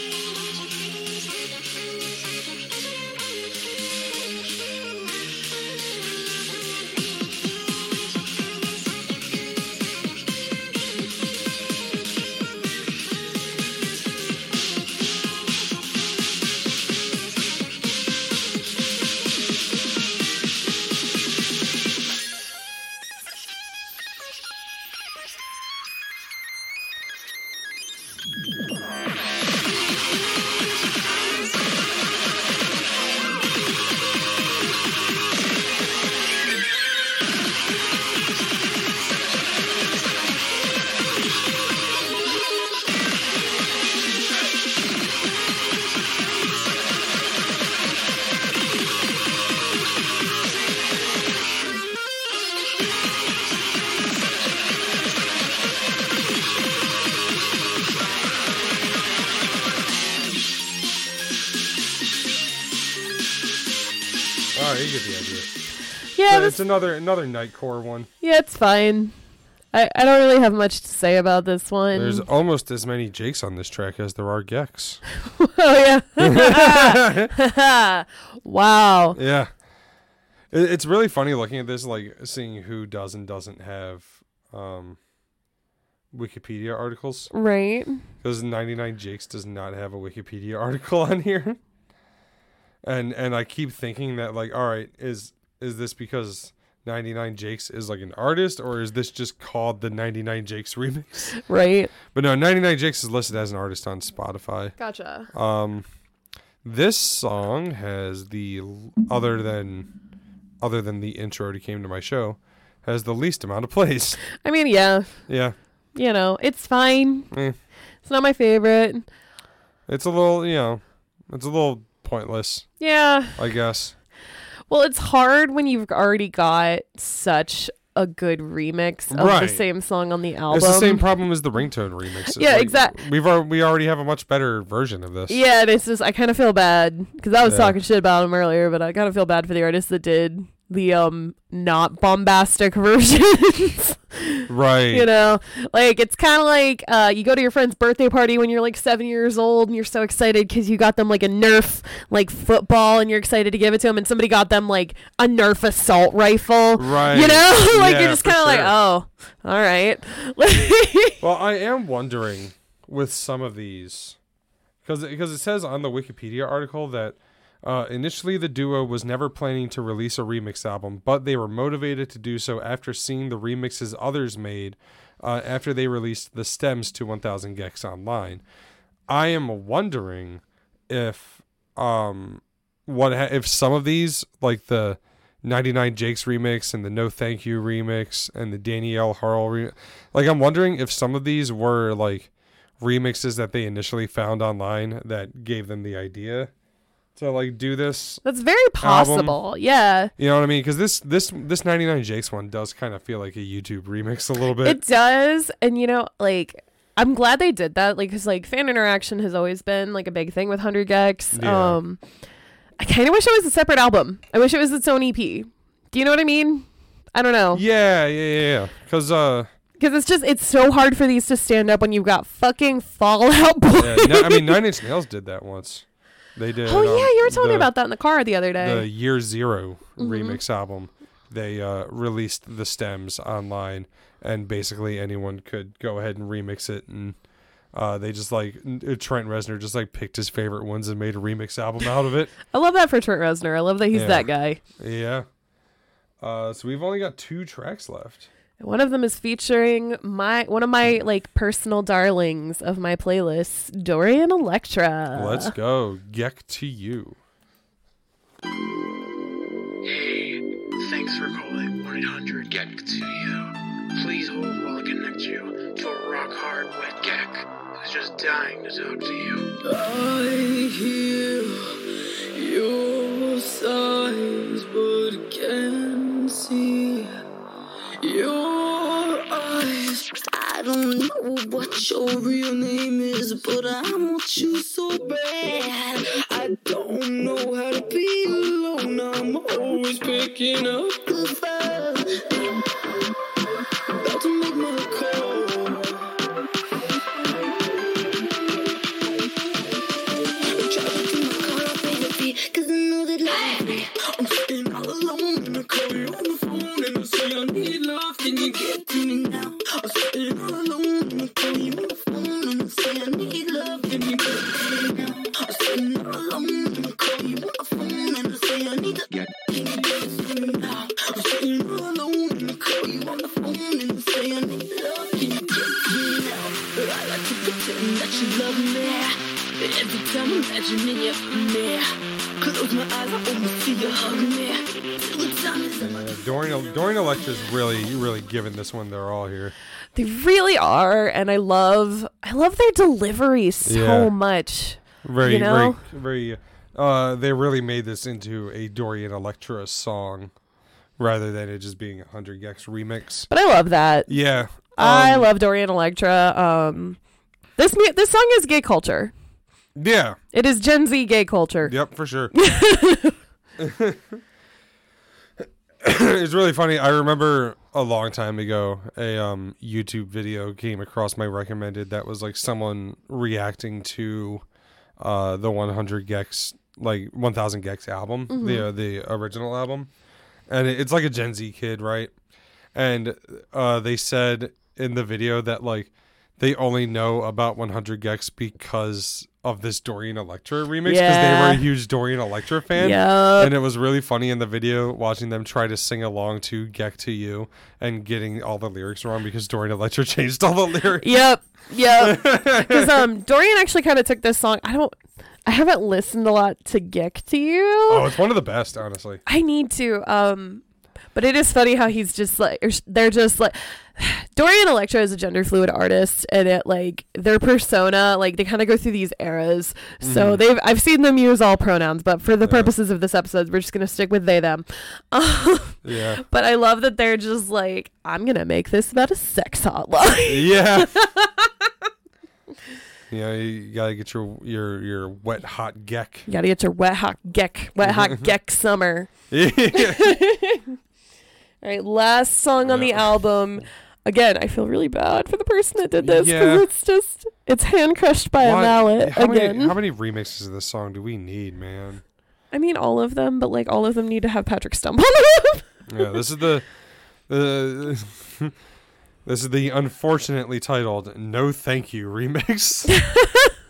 get the idea. Yeah, So it's another another Nightcore one. Yeah, it's fine. I, I don't really have much to say about this one. There's almost as many Jakes on this track as there are gecs. oh yeah. wow. Yeah. It, it's really funny looking at this, like seeing who does and doesn't have um, Wikipedia articles. Right. Because 99 Jakes does not have a Wikipedia article on here. And and I keep thinking that like, all right, is is this because 99 Jakes is like an artist, or is this just called the 99 Jakes remix? Right. But no, 99 Jakes is listed as an artist on Spotify. Gotcha. Um, this song has the other than other than the intro to came to my show has the least amount of plays. I mean, yeah, Yeah, you know, it's fine. Eh. It's not my favorite. it's a little you know, it's a little pointless, Yeah. I guess. Well, it's hard when you've already got such a good remix of the same song on the album. It's the same problem as the ringtone remixes. Yeah, exactly. We've al- we already have a much better version of this. Yeah, and it's just I kind of feel bad because I was Yeah. talking shit about him earlier, but I kind of feel bad for the artists that did the um not bombastic versions. Right. you know, like it's kind of like uh you go to your friend's birthday party when you're like seven years old and you're so excited because you got them like a Nerf like football and you're excited to give it to them, and somebody got them like a Nerf assault rifle. Right. You know, like Yeah, you're just kind of like, oh, all right. Well, I am wondering with some of these because because it says on the Wikipedia article that uh, initially the duo was never planning to release a remix album, but they were motivated to do so after seeing the remixes others made uh, after they released the stems to 1000 gecs online. I am wondering if um what ha- if some of these like the 99 Jake's remix and the No Thank You remix and the Danny L Harle re- like I'm wondering if some of these were like remixes that they initially found online that gave them the idea to like do this That's very album. possible. Yeah. You know what I mean? Because this this this 99 Jake's one does kind of feel like a YouTube remix a little bit. It does, and you know, like I'm glad they did that, like because like fan interaction has always been like a big thing with Hundred gecs. Yeah. Um, I kind of wish it was a separate album. I wish it was its own EP. Do you know what I mean? I don't know. yeah, yeah, yeah, yeah. Because uh, Because it's just it's so hard for these to stand up when you've got fucking Fall Out Boy. yeah, no, I mean Nine Inch Nails did that once. They did. oh um, yeah, you were telling me about that in the car the other day. the. Year 0 Mhm. remix album. They uh, released the stems online, and basically anyone could go ahead and remix it. And uh, they just like Trent Reznor just like picked his favorite ones and made a remix album out of it. I love that for Trent Reznor. I love that he's Yeah. that guy. Yeah. Uh, so we've only got two tracks left. One of them is featuring my one of my like personal darlings of my playlist, Dorian Electra. Let's go. Geck to you. Hey, thanks for calling 1 800 GEK to you. Please hold while I connect you to a rock hard wet gec who's just dying to talk to you. I hear your sighs, but can't see your eyes. I don't know what your real name is, but I want you so bad. I don't know how to be alone. I'm always picking up the phone. About to make my call. Cause I know that love I'm imagining you from there, close my eyes, I almost see you hug me. Till the time is. Uh, Dorian Dorian Electra's really really giving this one They're all here. They really are, and I love I love their delivery so Yeah. much. Very you know? very very. Uh, they really made this into a Dorian Electra song, rather than it just being a hundred gecs remix. But I love that. Yeah, I um, love Dorian Electra. Um, this mu- this song is gay culture. Yeah. It is Gen Z gay culture. Yep, for sure. it's really funny. I remember a long time ago a um, YouTube video came across my recommended that was like someone reacting to uh, the 100 gecs like 1000 gecs album, Mhm. the uh, the original album, and it- it's like a Gen Z kid, right? And uh, they said in the video that like they only know about 100 gecs because of this Dorian Electra remix because they were a huge Dorian Electra fan. Yup. And it was really funny in the video watching them try to sing along to Geck to You and getting all the lyrics wrong because Dorian Electra changed all the lyrics. Yep. Yep. Because um, Dorian actually kind of took this song. I don't. I haven't listened a lot to Gick to You. Oh, it's one of the best, honestly. I need to. Um, but it is funny how he's just like they're just like Dorian Electra is a gender fluid artist, and it like their persona like they kind of go through these eras. So Mhm. they've I've seen them use all pronouns, but for the purposes of this episode, we're just gonna stick with they them. Yeah. But I love that they're just like I'm gonna make this about a sex hotline. Yeah. Yeah, you gotta get your your your wet hot geck. You gotta get your wet hot geck, wet hot geck summer. All right, last song on the album. Again, I feel really bad for the person that did this because Yeah. it's just it's hand crushed by Why- a mallet how again. Many, how many remixes of this song do we need, man? I mean, all of them, but like all of them need to have Patrick Stump on them. Yeah, this is the the this is the unfortunately titled "No Thank You" remix.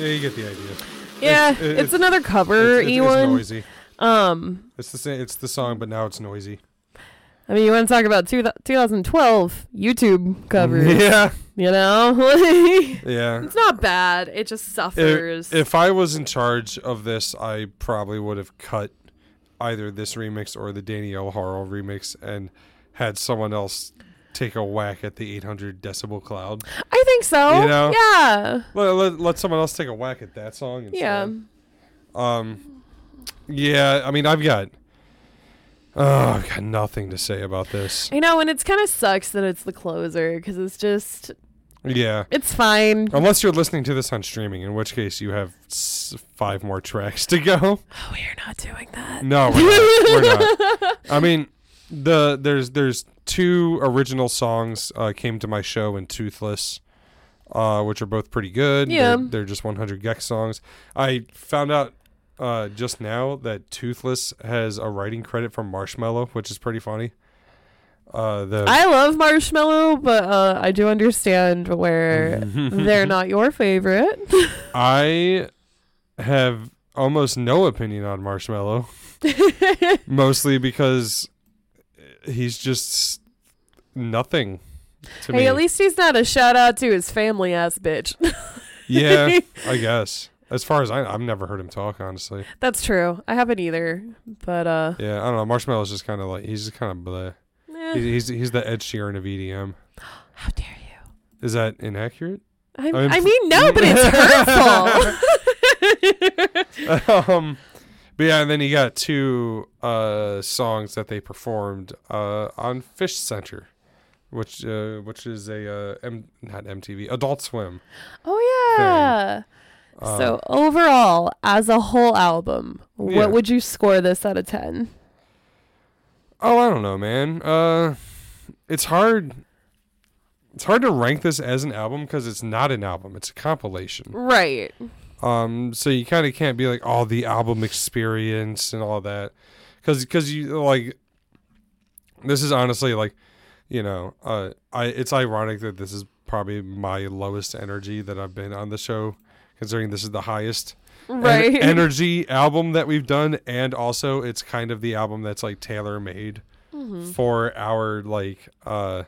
yeah, you get the idea. Yeah, It- it- it's another cover, It's, it's, Ewan. it's noisy. Um, It's the same. It's the song, but now it's noisy. I mean, you want to talk about two, 2012 YouTube covers? Yeah. you know, Yeah. it's not bad. It just suffers. If, if I was in charge of this, I probably would have cut either this remix or the Danny L Harle remix and had someone else take a whack at the 800 decibel cloud. I think so. You know? Yeah. Let, let, let someone else take a whack at that song. Instead. Yeah. Um. Yeah. I mean, I've got. Oh, I've got nothing to say about this. I know, and it's kind of sucks that it's the closer because it's just Yeah. it's fine. Unless you're listening to this on streaming, in which case you have s- five more tracks to go. Oh, we're not doing that. No, we're not. we're not. I mean, the there's there's two original songs uh, came to my show in Toothless, uh, which are both pretty good. Yeah. they're, they're just 100 gecs songs. I found out uh, just now that Toothless has a writing credit from Marshmello, which is pretty funny. Uh, the I love Marshmello, but uh, I do understand where they're not your favorite. I have almost no opinion on Marshmello, mostly because he's just nothing to hey, me. at least he's not a shout out to his family ass bitch. yeah, I guess. As far as I, I've never heard him talk. Honestly, That's true. I haven't either, but uh, yeah, I don't know. Marshmello's just kind of like he's just kind of bleh. Eh. He- He's he's the Ed Sheeran of EDM. How dare you? Is that inaccurate? I, I mean, no, but it's hurtful. um, but yeah, and then you got two uh, songs that they performed uh, on FishCenter, which uh, which is a uh, M- not MTV Adult Swim. oh yeah. Uh, so overall, as a whole album, Yeah. what would you score this out of ten? Oh, I don't know, man. Uh, it's hard. It's hard to rank this as an album because it's not an album; it's a compilation. Right. Um, so you kind of can't be like, oh, the album experience and all that, because because you like, this is honestly like, you know, uh, I it's ironic that this is probably my lowest energy that I've been on the show, considering this is the highest en- Right. energy album that we've done, and also it's kind of the album that's like tailor made Mhm. for our like uh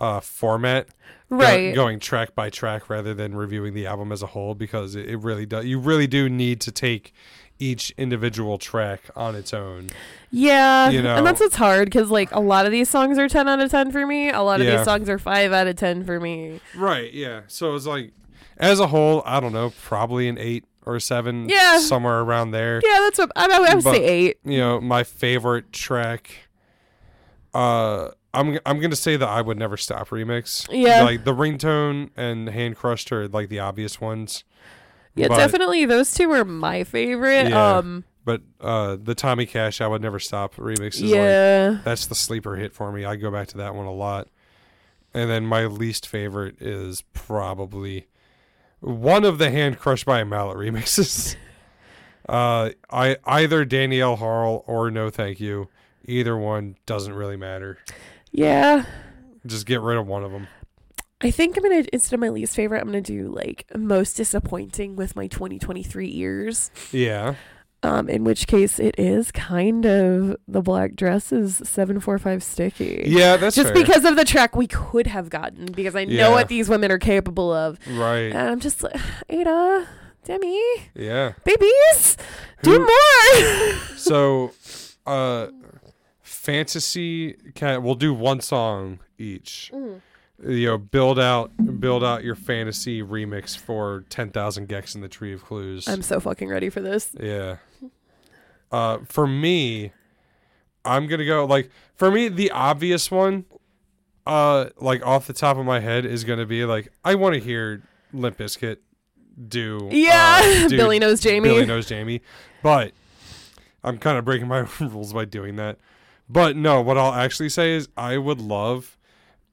uh, format, go- Right. going track by track rather than reviewing the album as a whole because it, it really does. You really do need to take each individual track on its own. Yeah, You know. and that's what's hard because like a lot of these songs are ten out of ten for me. A lot of Yeah. these songs are five out of ten for me. Right. Yeah. So it's like, as a whole, I don't know, probably an eight or seven. Yeah. Somewhere around there. Yeah, that's what I, I would But, say eight. You know, my favorite track. Uh, I'm I'm gonna say the "I Would Never Stop" remix. Yeah. Like the ringtone and "Hand Crushed" are like the obvious ones. Yeah, But- definitely those two were my favorite. Yeah. Um, But uh, the Tommy Cash "I Would Never Stop" remix is Yeah. like that's the sleeper hit for me. I go back to that one a lot. And then my least favorite is probably one of the "Hand Crushed by a Mallet" remixes. uh, I either Danny L Harle or "No Thank You." Either one doesn't really matter. Yeah, Just get rid of one of them. I think I'm gonna instead of my least favorite, I'm gonna do like most disappointing with my 2023 ears. Yeah. Um, in which case it is kind of the black dress is 745 sticky. Yeah, that's just fair. because of the track we could have gotten because I know what these women are capable of. Right. And I'm just like, Ada, Devi, Yeah. babies, do more. so uh fantasy cat we'll do one song each Mhm. you know build out build out your fantasy remix for 10,000 gecs in the tree of clues I'm so fucking ready for this. yeah uh for me i'm gonna go like for me the obvious one uh like off the top of my head is gonna be like i want to hear limp Bizkit do Yeah, uh, do Billy Knows Jamie. billy knows jamie but i'm kind of breaking my rules by doing that but no what i'll actually say is i would love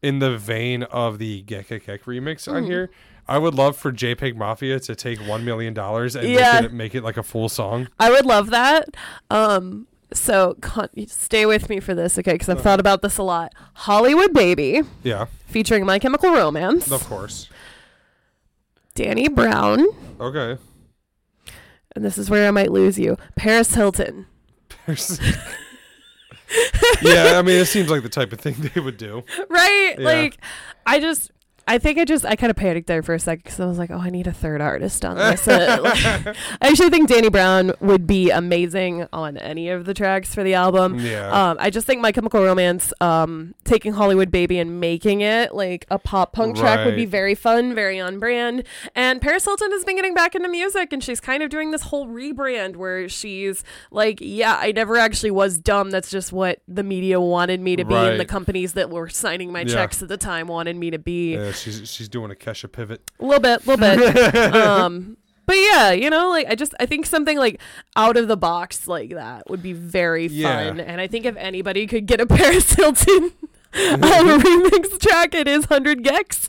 in the vein of the Gekka Kek remix on Mhm. here i would love for jpeg mafia to take one million dollars and Yeah. make, it, make it like a full song I would love that. Um, so con- stay with me for this, okay? Because I've thought about this a lot. Hollywood Baby, yeah featuring My Chemical Romance, of course Danny Brown, okay and this is where I might lose you. Paris Hilton. yeah i mean it seems like the type of thing they would do right? Yeah. Like, I just, I think I just, I kind of panicked there for a second because I was like, oh, I need a third artist on this. Like, I actually think Danny Brown would be amazing on any of the tracks for the album. Yeah. Um, I just think My Chemical Romance, um, taking Hollywood Baby and making it like a pop punk track would be very fun, very on brand. And Paris Hilton has been getting back into music and she's kind of doing this whole rebrand where she's like, yeah, I never actually was dumb. That's just what the media wanted me to be and the companies that were signing my Yeah. checks at the time wanted me to be. yeah she's she's doing a kesha pivot A little bit, a little bit. um, but yeah, you know, like I just I think something like out of the box like that would be very Yeah. fun. And I think if anybody could get a Paris Hilton um, remix track, it is Hundred gecs.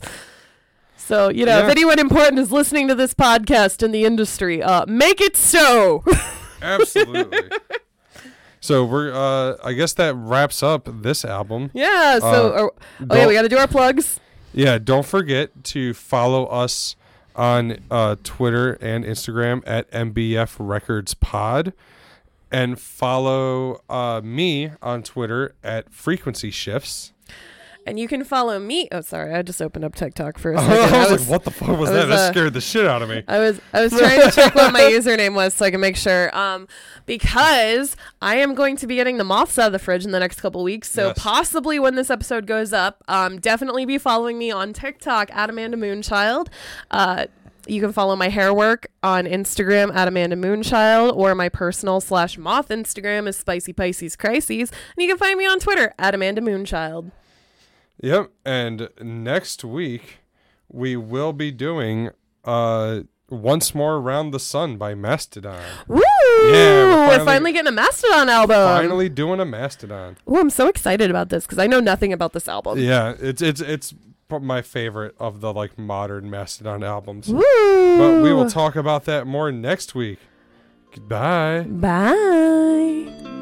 So you know, Yeah. if anyone important is listening to this podcast in the industry, uh, make it so. absolutely so we're uh i guess that wraps up this album yeah. So Uh, oh, oh yeah, we got to do our plugs. Yeah, don't forget to follow us on uh, Twitter and Instagram at MBF Records Pod, and follow uh, me on Twitter at Frequency Shifts. And you can follow me. Oh, sorry, I just opened up TikTok for a I second. I, was like, "What the fuck was I that?" That uh, scared the shit out of me. I was I was trying to check what my username was so I can make sure. Um, because I am going to be getting the moths out of the fridge in the next couple weeks. So Yes. possibly when this episode goes up, um, definitely be following me on TikTok at Amanda Moonchild. Uh. You can follow my hair work on Instagram at Amanda Moonchild or my personal slash moth Instagram is Spicy Pisces Crisis. And you can find me on Twitter at Amanda Moonchild. Yep. And next week we will be doing uh, "Once More Around the Sun" by Mastodon. Woo! Yeah, we're we're finally, finally- getting a Mastodon album. Finally doing a Mastodon. Oh, I'm so excited about this because I know nothing about this album. Yeah, it's it's it's my favorite of the like modern Mastodon albums. Woo! But we will talk about that more next week. Goodbye. Bye.